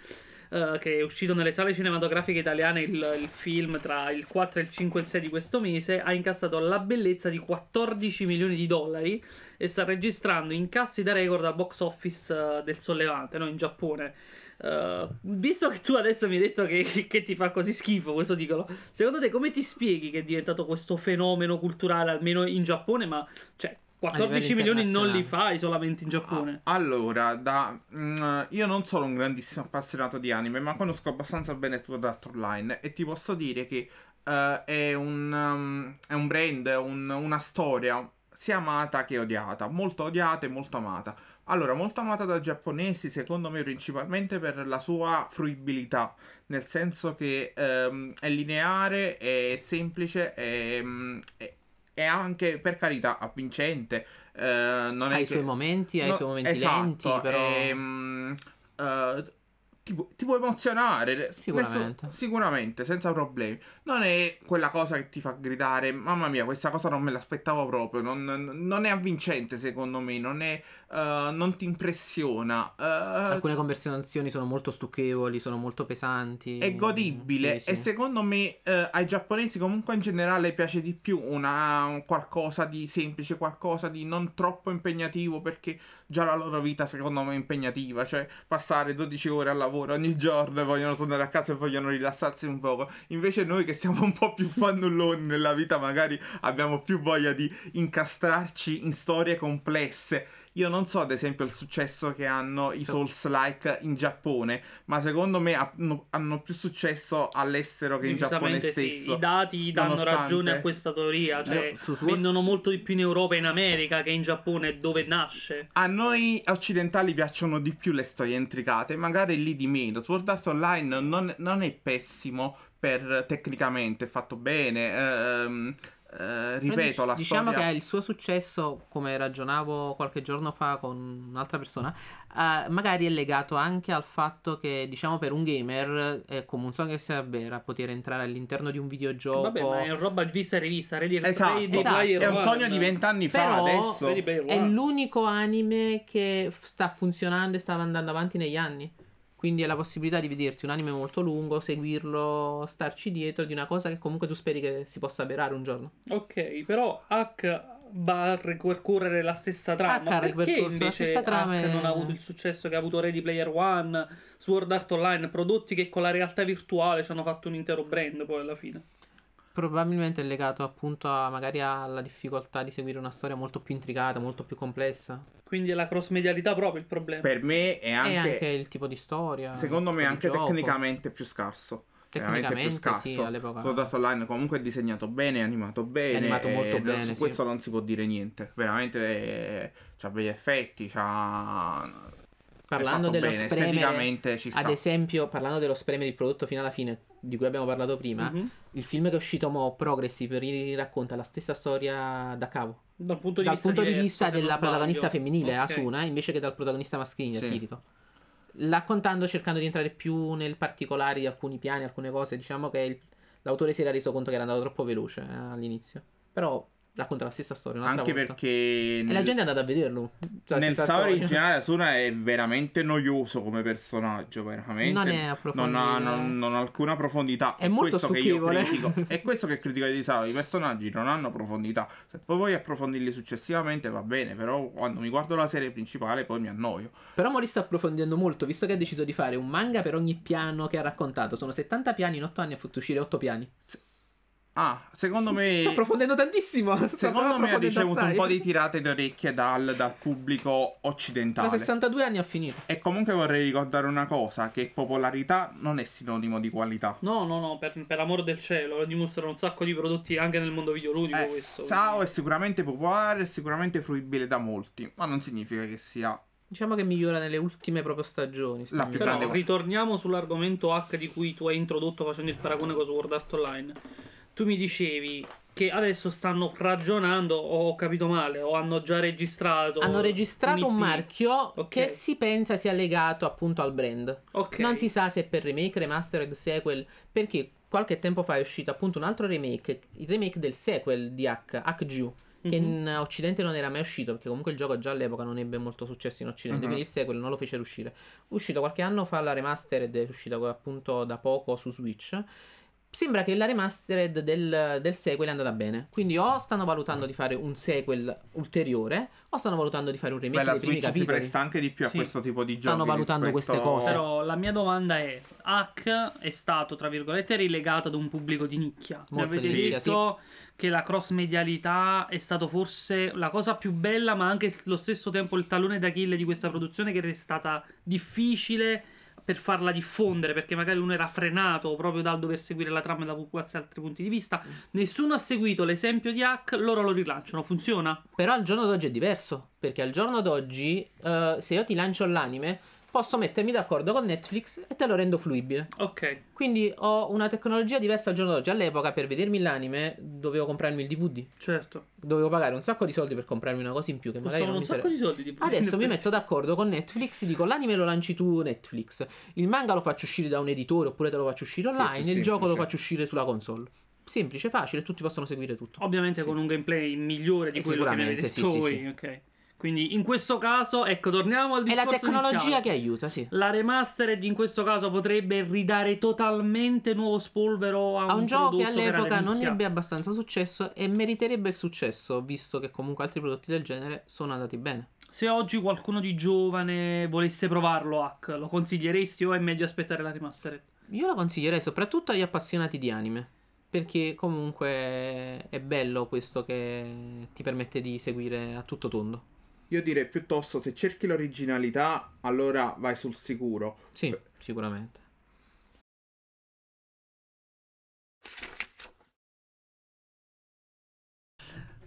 Eh, che è uscito nelle sale cinematografiche italiane il, il film tra il 4, il 5 e il 6 di questo mese. Ha incassato la bellezza di 14 milioni di dollari e sta registrando incassi da record al box office eh, del sollevante, no? in Giappone. Eh, visto che tu adesso mi hai detto che, che ti fa così schifo questo titolo, secondo te come ti spieghi che è diventato questo fenomeno culturale, almeno in Giappone? Ma cioè, 14 livello milioni non li fai solamente in Giappone. Ah, Allora, da, mm, io non sono un grandissimo appassionato di anime, ma conosco abbastanza bene Sword Art Online e ti posso dire che eh, è, un, um, è un brand, un- una storia sia amata che odiata, molto odiata e molto amata. Allora, molto amata dai giapponesi, secondo me principalmente per la sua fruibilità, nel senso che ehm, è lineare, è semplice, è, mm, è- è anche, per carità, avvincente. eh, non è Ha i che- suoi momenti, ha i No, suoi momenti esatto, lenti, però... ehm, eh, ti, pu- ti può emozionare. Sicuramente. Nessun- sicuramente, senza problemi. Non è quella cosa che ti fa gridare, mamma mia, questa cosa non me l'aspettavo proprio. Non, non è avvincente, secondo me. Non, è, eh, non ti impressiona. eh, Alcune conversazioni sono molto stucchevoli, sono molto pesanti. è godibile Sì, e sì. secondo me eh, ai giapponesi comunque in generale piace di più una, un qualcosa di semplice, qualcosa di non troppo impegnativo perché già la loro vita secondo me è impegnativa, cioè passare 12 ore al lavoro ogni giorno e vogliono tornare a casa e vogliono rilassarsi un poco. Invece noi che siamo un po' più fannulloni nella vita magari abbiamo più voglia di incastrarci in storie complesse. Io non so ad esempio il successo che hanno i Souls-like in Giappone, ma secondo me hanno, hanno più successo all'estero che in Giappone Decisamente sì, stesso. I dati danno Nonostante- ragione a questa teoria. Cioè, Io su Sword- vendono molto di più in Europa e in America che in Giappone, dove nasce. A noi occidentali piacciono di più le storie intricate, magari lì di meno. Sword Art Online non, non è pessimo per tecnicamente, è fatto bene. ehm, eh, ripeto, dic- la diciamo storia... che il suo successo, come ragionavo qualche giorno fa con un'altra persona, eh, magari è legato anche al fatto che, diciamo, per un gamer è come un sogno che sia vera poter entrare all'interno di un videogioco. Vabbè, ma è roba vista e rivista. Ready Esatto, Ready esatto. Player è un sogno di vent'anni fa Però- adesso. È l'unico anime che sta funzionando e sta andando avanti negli anni. Quindi è la possibilità di vederti un anime molto lungo, seguirlo, starci dietro di una cosa che comunque tu speri che si possa avverare un giorno. Ok, però Hack va a ripercorrere la stessa trama. Hack ha Perché ripercorso la invece stessa trama Hack e- non ha avuto il successo che ha avuto Ready Player One, Sword Art Online, prodotti che con la realtà virtuale ci hanno fatto un intero brand poi alla fine. Probabilmente è legato appunto a, magari alla difficoltà di seguire una storia molto più intricata, molto più complessa. Quindi è la cross medialità proprio il problema. Per me è anche, e anche il tipo di storia. secondo me, tipo anche tecnicamente più scarso. Veramente più Tecnicamente sì, scarso. all'epoca. Sword Art Online comunque è disegnato bene, è animato bene. animato molto e bene, Su sì. questo non si può dire niente. Veramente eh, c'ha begli effetti, c'ha... Parlando è dello bene, spremere, esteticamente ci sta. Ad esempio, parlando dello spremere il prodotto fino alla fine, di cui abbiamo parlato prima, Mhm. il film che è uscito mo, Progressive, ri- racconta la stessa storia da capo. Dal punto di dal vista, punto di vista della sbaglio. protagonista femminile, Ok. Asuna, invece che dal protagonista maschile, Sì. Kirito. Raccontando, cercando di entrare più nel particolare di alcuni piani, alcune cose, diciamo che il- l'autore si era reso conto che era andato troppo veloce eh, all'inizio. Però racconta la stessa storia, un'altra Anche volta. perché E la nel- gente è andata a vederlo. Cioè, nel storia. originale Asuna è veramente noioso come personaggio, veramente. Non è non approfondito. ha, non- non ha alcuna profondità. È molto che io stucchevole. È questo che critico di Sawa. I personaggi non hanno profondità. Se poi vuoi approfondirli successivamente va bene, però quando mi guardo la serie principale poi mi annoio. Però Mori sta approfondendo molto, visto che ha deciso di fare un manga per ogni piano che ha raccontato. Sono 70 piani in 8 anni, ha fatto uscire 8 piani. Ah, secondo me... Sto approfondendo tantissimo. sto Secondo me ha ricevuto un assai. po' di tirate d'orecchie dal, dal pubblico Da occidentale. 62 anni ha finito. E comunque vorrei ricordare una cosa, che popolarità non è sinonimo di qualità. No, no, no, per, per amor del cielo, lo dimostrano un sacco di prodotti anche nel mondo videoludico Eh, questo. Sao è sicuramente popolare, è sicuramente fruibile da molti, ma non significa che sia... Diciamo che migliora nelle ultime proprio stagioni. sta La più. Però grande- ritorniamo sull'argomento H di cui tu hai introdotto facendo il paragone con Sword Art Online. Tu mi dicevi che adesso stanno ragionando, o ho capito male, o hanno già registrato. Hanno registrato un IP. marchio Ok. che si pensa sia legato appunto al brand. Ok. Non si sa se per remake, remastered, sequel, perché qualche tempo fa è uscito appunto un altro remake, il remake del sequel di Hack, Hack che Mhm. in Occidente non era mai uscito, perché comunque il gioco già all'epoca non ebbe molto successo in Occidente, Mhm. quindi il sequel non lo fecero uscire. Uscito qualche anno fa la remastered, è uscita appunto da poco su Switch. Sembra che la remastered del, del sequel è andata bene. Quindi o stanno valutando di fare un sequel ulteriore, o stanno valutando di fare un remake Beh, la dei primi Switch si capitoli. presta anche di più a Sì. questo tipo di giochi. Stanno valutando rispetto- queste cose. Però la mia domanda è: Hack è stato, tra virgolette, rilegato ad un pubblico di nicchia. Mi Molto avete di nicchia, detto che la cross medialità è stato forse la cosa più bella, ma anche allo stesso tempo il tallone d'Achille di questa produzione, che è stata difficile per farla diffondere, perché magari uno era frenato proprio dal dover seguire la trama da quasi altri punti di vista. Nessuno ha seguito l'esempio di Hack, loro lo rilanciano. Funziona? Però al giorno d'oggi è diverso, perché al giorno d'oggi, eh, se io ti lancio l'anime, posso mettermi d'accordo con Netflix e te lo rendo fruibile. Ok. Quindi ho una tecnologia diversa al giorno d'oggi. All'epoca, per vedermi l'anime, dovevo comprarmi il DVD. Certo. Dovevo pagare un sacco di soldi per comprarmi una cosa in più che magari Costano non un mi sacco di soldi. Tipo, Adesso mi metto d'accordo con Netflix, dico l'anime lo lanci tu Netflix, il manga lo faccio uscire da un editore oppure te lo faccio uscire Sì, online, più il gioco lo faccio uscire sulla console. Semplice, facile, tutti possono seguire tutto. Ovviamente con un gameplay migliore di Eh, quello che mi avete sicuramente, detto sì, sì, voi, ok. Quindi in questo caso, ecco, torniamo al È la discorso tecnologia iniziale. che aiuta, sì. La remastered in questo caso potrebbe ridare totalmente nuovo spolvero a, a un gioco che all'epoca non ebbe abbastanza successo e meriterebbe il successo, visto che comunque altri prodotti del genere sono andati bene. Se oggi qualcuno di giovane volesse provarlo, Hack, lo consiglieresti o è meglio aspettare la remastered? Io la consiglierei soprattutto agli appassionati di anime, perché comunque è bello questo che ti permette di seguire a tutto tondo. Io direi piuttosto se cerchi l'originalità, allora vai sul sicuro. Sì, sicuramente.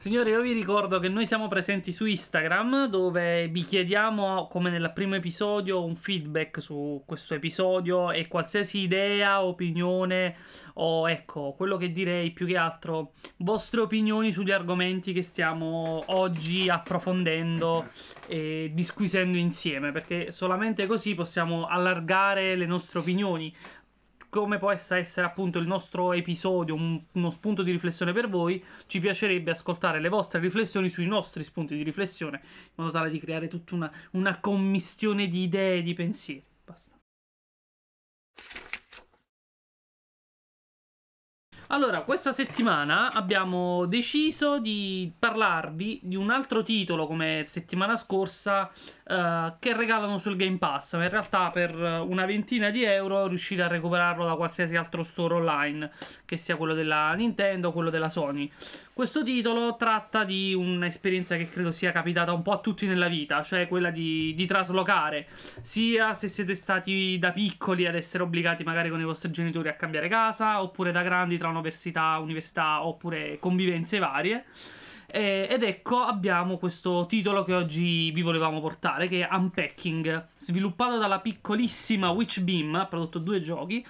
Signore, io vi ricordo che noi siamo presenti su Instagram dove vi chiediamo, come nel primo episodio, un feedback su questo episodio e qualsiasi idea, opinione o ecco, quello che direi più che altro, vostre opinioni sugli argomenti che stiamo oggi approfondendo e disquisendo insieme, perché solamente così possiamo allargare le nostre opinioni come può essere appunto il nostro episodio, un- uno spunto di riflessione per voi, ci piacerebbe ascoltare le vostre riflessioni sui nostri spunti di riflessione, in modo tale di creare tutta una, una commistione di idee e di pensieri. Basta. Allora, questa settimana abbiamo deciso di parlarvi di un altro titolo come settimana scorsa eh, che regalano sul Game Pass, ma in realtà per una ventina di euro riuscite a recuperarlo da qualsiasi altro store online, che sia quello della Nintendo o quello della Sony. Questo titolo tratta di un'esperienza che credo sia capitata un po' a tutti nella vita, cioè quella di, di traslocare, sia se siete stati da piccoli ad essere obbligati magari con i vostri genitori a cambiare casa, oppure da grandi tra università, università, oppure convivenze varie. Eh, ed ecco abbiamo questo titolo che oggi vi volevamo portare, che è Unpacking, sviluppato dalla piccolissima Witchbeam, ha prodotto due giochi,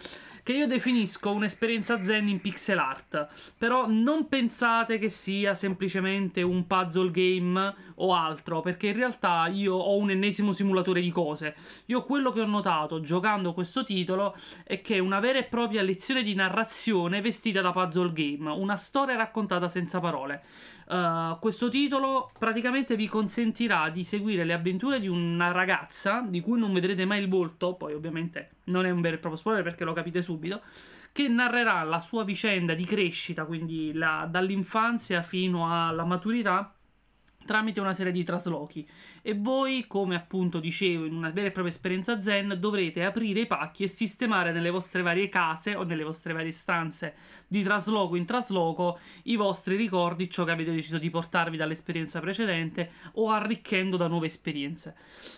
che io definisco un'esperienza zen in pixel art. Però non pensate che sia semplicemente un puzzle game o altro, perché in realtà io ho un ennesimo simulatore di cose. Io quello che ho notato giocando questo titolo è che è una vera e propria lezione di narrazione vestita da puzzle game, una storia raccontata senza parole. Uh, questo titolo praticamente vi consentirà di seguire le avventure di una ragazza di cui non vedrete mai il volto, poi ovviamente non è un vero e proprio spoiler perché lo capite subito, che narrerà la sua vicenda di crescita, quindi la- dall'infanzia fino alla maturità, tramite una serie di traslochi e voi, come appunto dicevo in una vera e propria esperienza zen, dovrete aprire i pacchi e sistemare nelle vostre varie case o nelle vostre varie stanze di trasloco in trasloco i vostri ricordi, ciò che avete deciso di portarvi dall'esperienza precedente o arricchendo da nuove esperienze.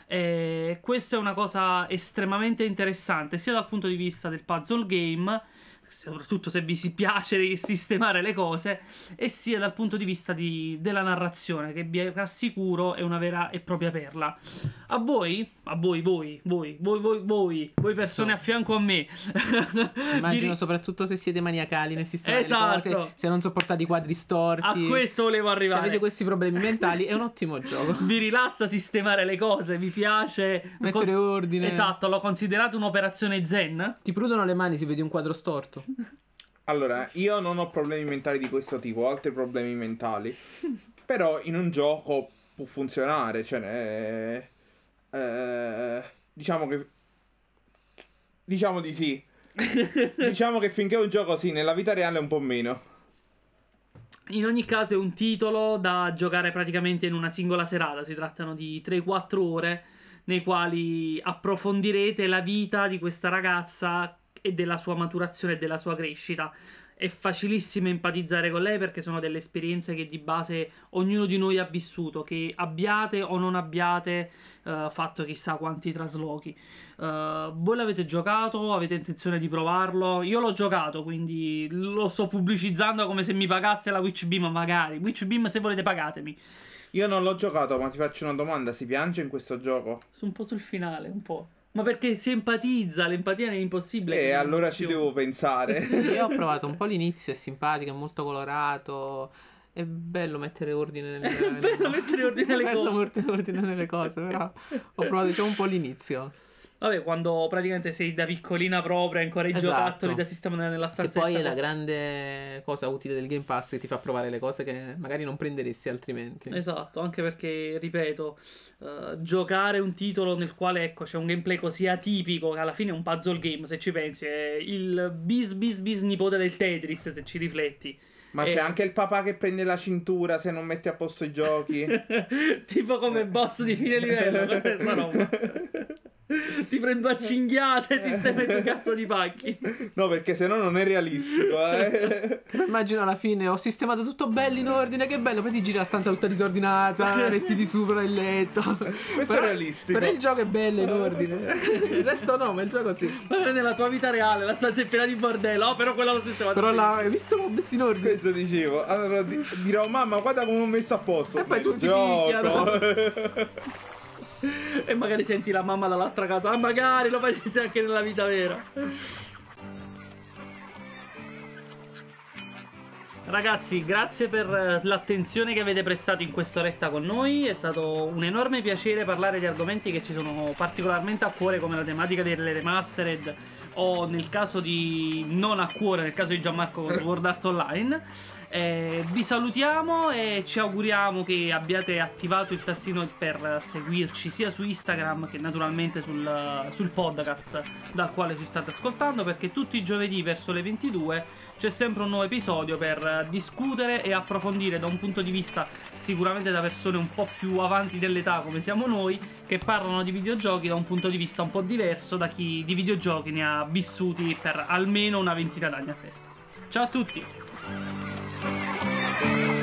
E questa è una cosa estremamente interessante sia dal punto di vista del puzzle game soprattutto se vi si piace sistemare le cose, e sia dal punto di vista di, della narrazione, che vi assicuro è una vera e propria perla. A voi, a voi, voi, voi, voi, voi, voi, voi persone so. a fianco a me. Immagino vi... soprattutto se siete maniacali nel sistema esatto. cose, se non sopportate i quadri storti. A questo volevo arrivare. Se avete questi problemi mentali è un ottimo gioco. Vi rilassa sistemare le cose, vi piace mettere con... ordine. Esatto, l'ho considerato un'operazione zen. Ti prudono le mani se vedi un quadro storto. Allora, io non ho problemi mentali di questo tipo, ho altri problemi mentali. Però in un gioco può funzionare, cioè eh, eh, diciamo che diciamo di sì. diciamo che finché è un gioco sì, nella vita reale è un po' meno. In ogni caso è un titolo da giocare praticamente in una singola serata, si trattano di 3-4 ore nei quali approfondirete la vita di questa ragazza e della sua maturazione e della sua crescita. È facilissimo empatizzare con lei perché sono delle esperienze che di base ognuno di noi ha vissuto, che abbiate o non abbiate uh, fatto chissà quanti traslochi. Uh, voi l'avete giocato? Avete intenzione di provarlo? Io l'ho giocato, quindi lo sto pubblicizzando come se mi pagasse la Witchbeam, magari. Witchbeam, se volete, pagatemi. Io non l'ho giocato, ma ti faccio una domanda: si piange in questo gioco? Un po' sul finale, un po'. Ma perché si empatizza, l'empatia è impossibile. E eh, allora ci devo pensare. Io ho provato un po' l'inizio, è simpatico, è molto colorato. È bello mettere ordine nelle cose. È bello mettere ordine nelle cose. È bello mettere ordine nelle cose, però ho provato diciamo un po' l'inizio. Vabbè, quando praticamente sei da piccolina proprio, ancora i esatto. giocattoli da sistemare nella stanza. Che poi è la grande cosa utile del Game Pass che ti fa provare le cose che magari non prenderesti altrimenti. Esatto, anche perché, ripeto, uh, giocare un titolo nel quale ecco, c'è un gameplay così atipico che alla fine è un puzzle game, se ci pensi, è il bis bis bis nipote del Tetris, se ci rifletti. Ma e... c'è anche il papà che prende la cintura se non metti a posto i giochi. tipo come boss di fine livello, questa roba. Ti prendo a cinghiate, sistema di cazzo di pacchi. No, perché se no non è realistico, eh. Immagino alla fine ho sistemato tutto bello in ordine, che bello, poi ti giri la stanza tutta disordinata, vestiti sopra il letto. Questo però, è realistico. Però il gioco è bello in ordine. Il resto no, ma il gioco sì. Ma nella tua vita reale la stanza è piena di bordello, oh, però quella l'ho sistemata. Però là, hai visto come ho messo in ordine? Questo dicevo. Allora dirò, mamma, guarda come ho messo a posto. E poi tutti picchiano. E magari senti la mamma dall'altra casa. Ah, magari lo facessi anche nella vita vera. Ragazzi, grazie per l'attenzione che avete prestato in quest'oretta con noi. È stato un enorme piacere parlare di argomenti che ci sono particolarmente a cuore, come la tematica delle remastered, o nel caso di non a cuore, nel caso di Gianmarco Sword Art Online. Eh, vi salutiamo e ci auguriamo che abbiate attivato il tastino per seguirci sia su Instagram che naturalmente sul, sul podcast dal quale ci state ascoltando perché tutti i giovedì verso le 22 c'è sempre un nuovo episodio per discutere e approfondire da un punto di vista sicuramente da persone un po' più avanti dell'età come siamo noi che parlano di videogiochi da un punto di vista un po' diverso da chi di videogiochi ne ha vissuti per almeno una ventina d'anni a testa. Ciao a tutti! Thank you.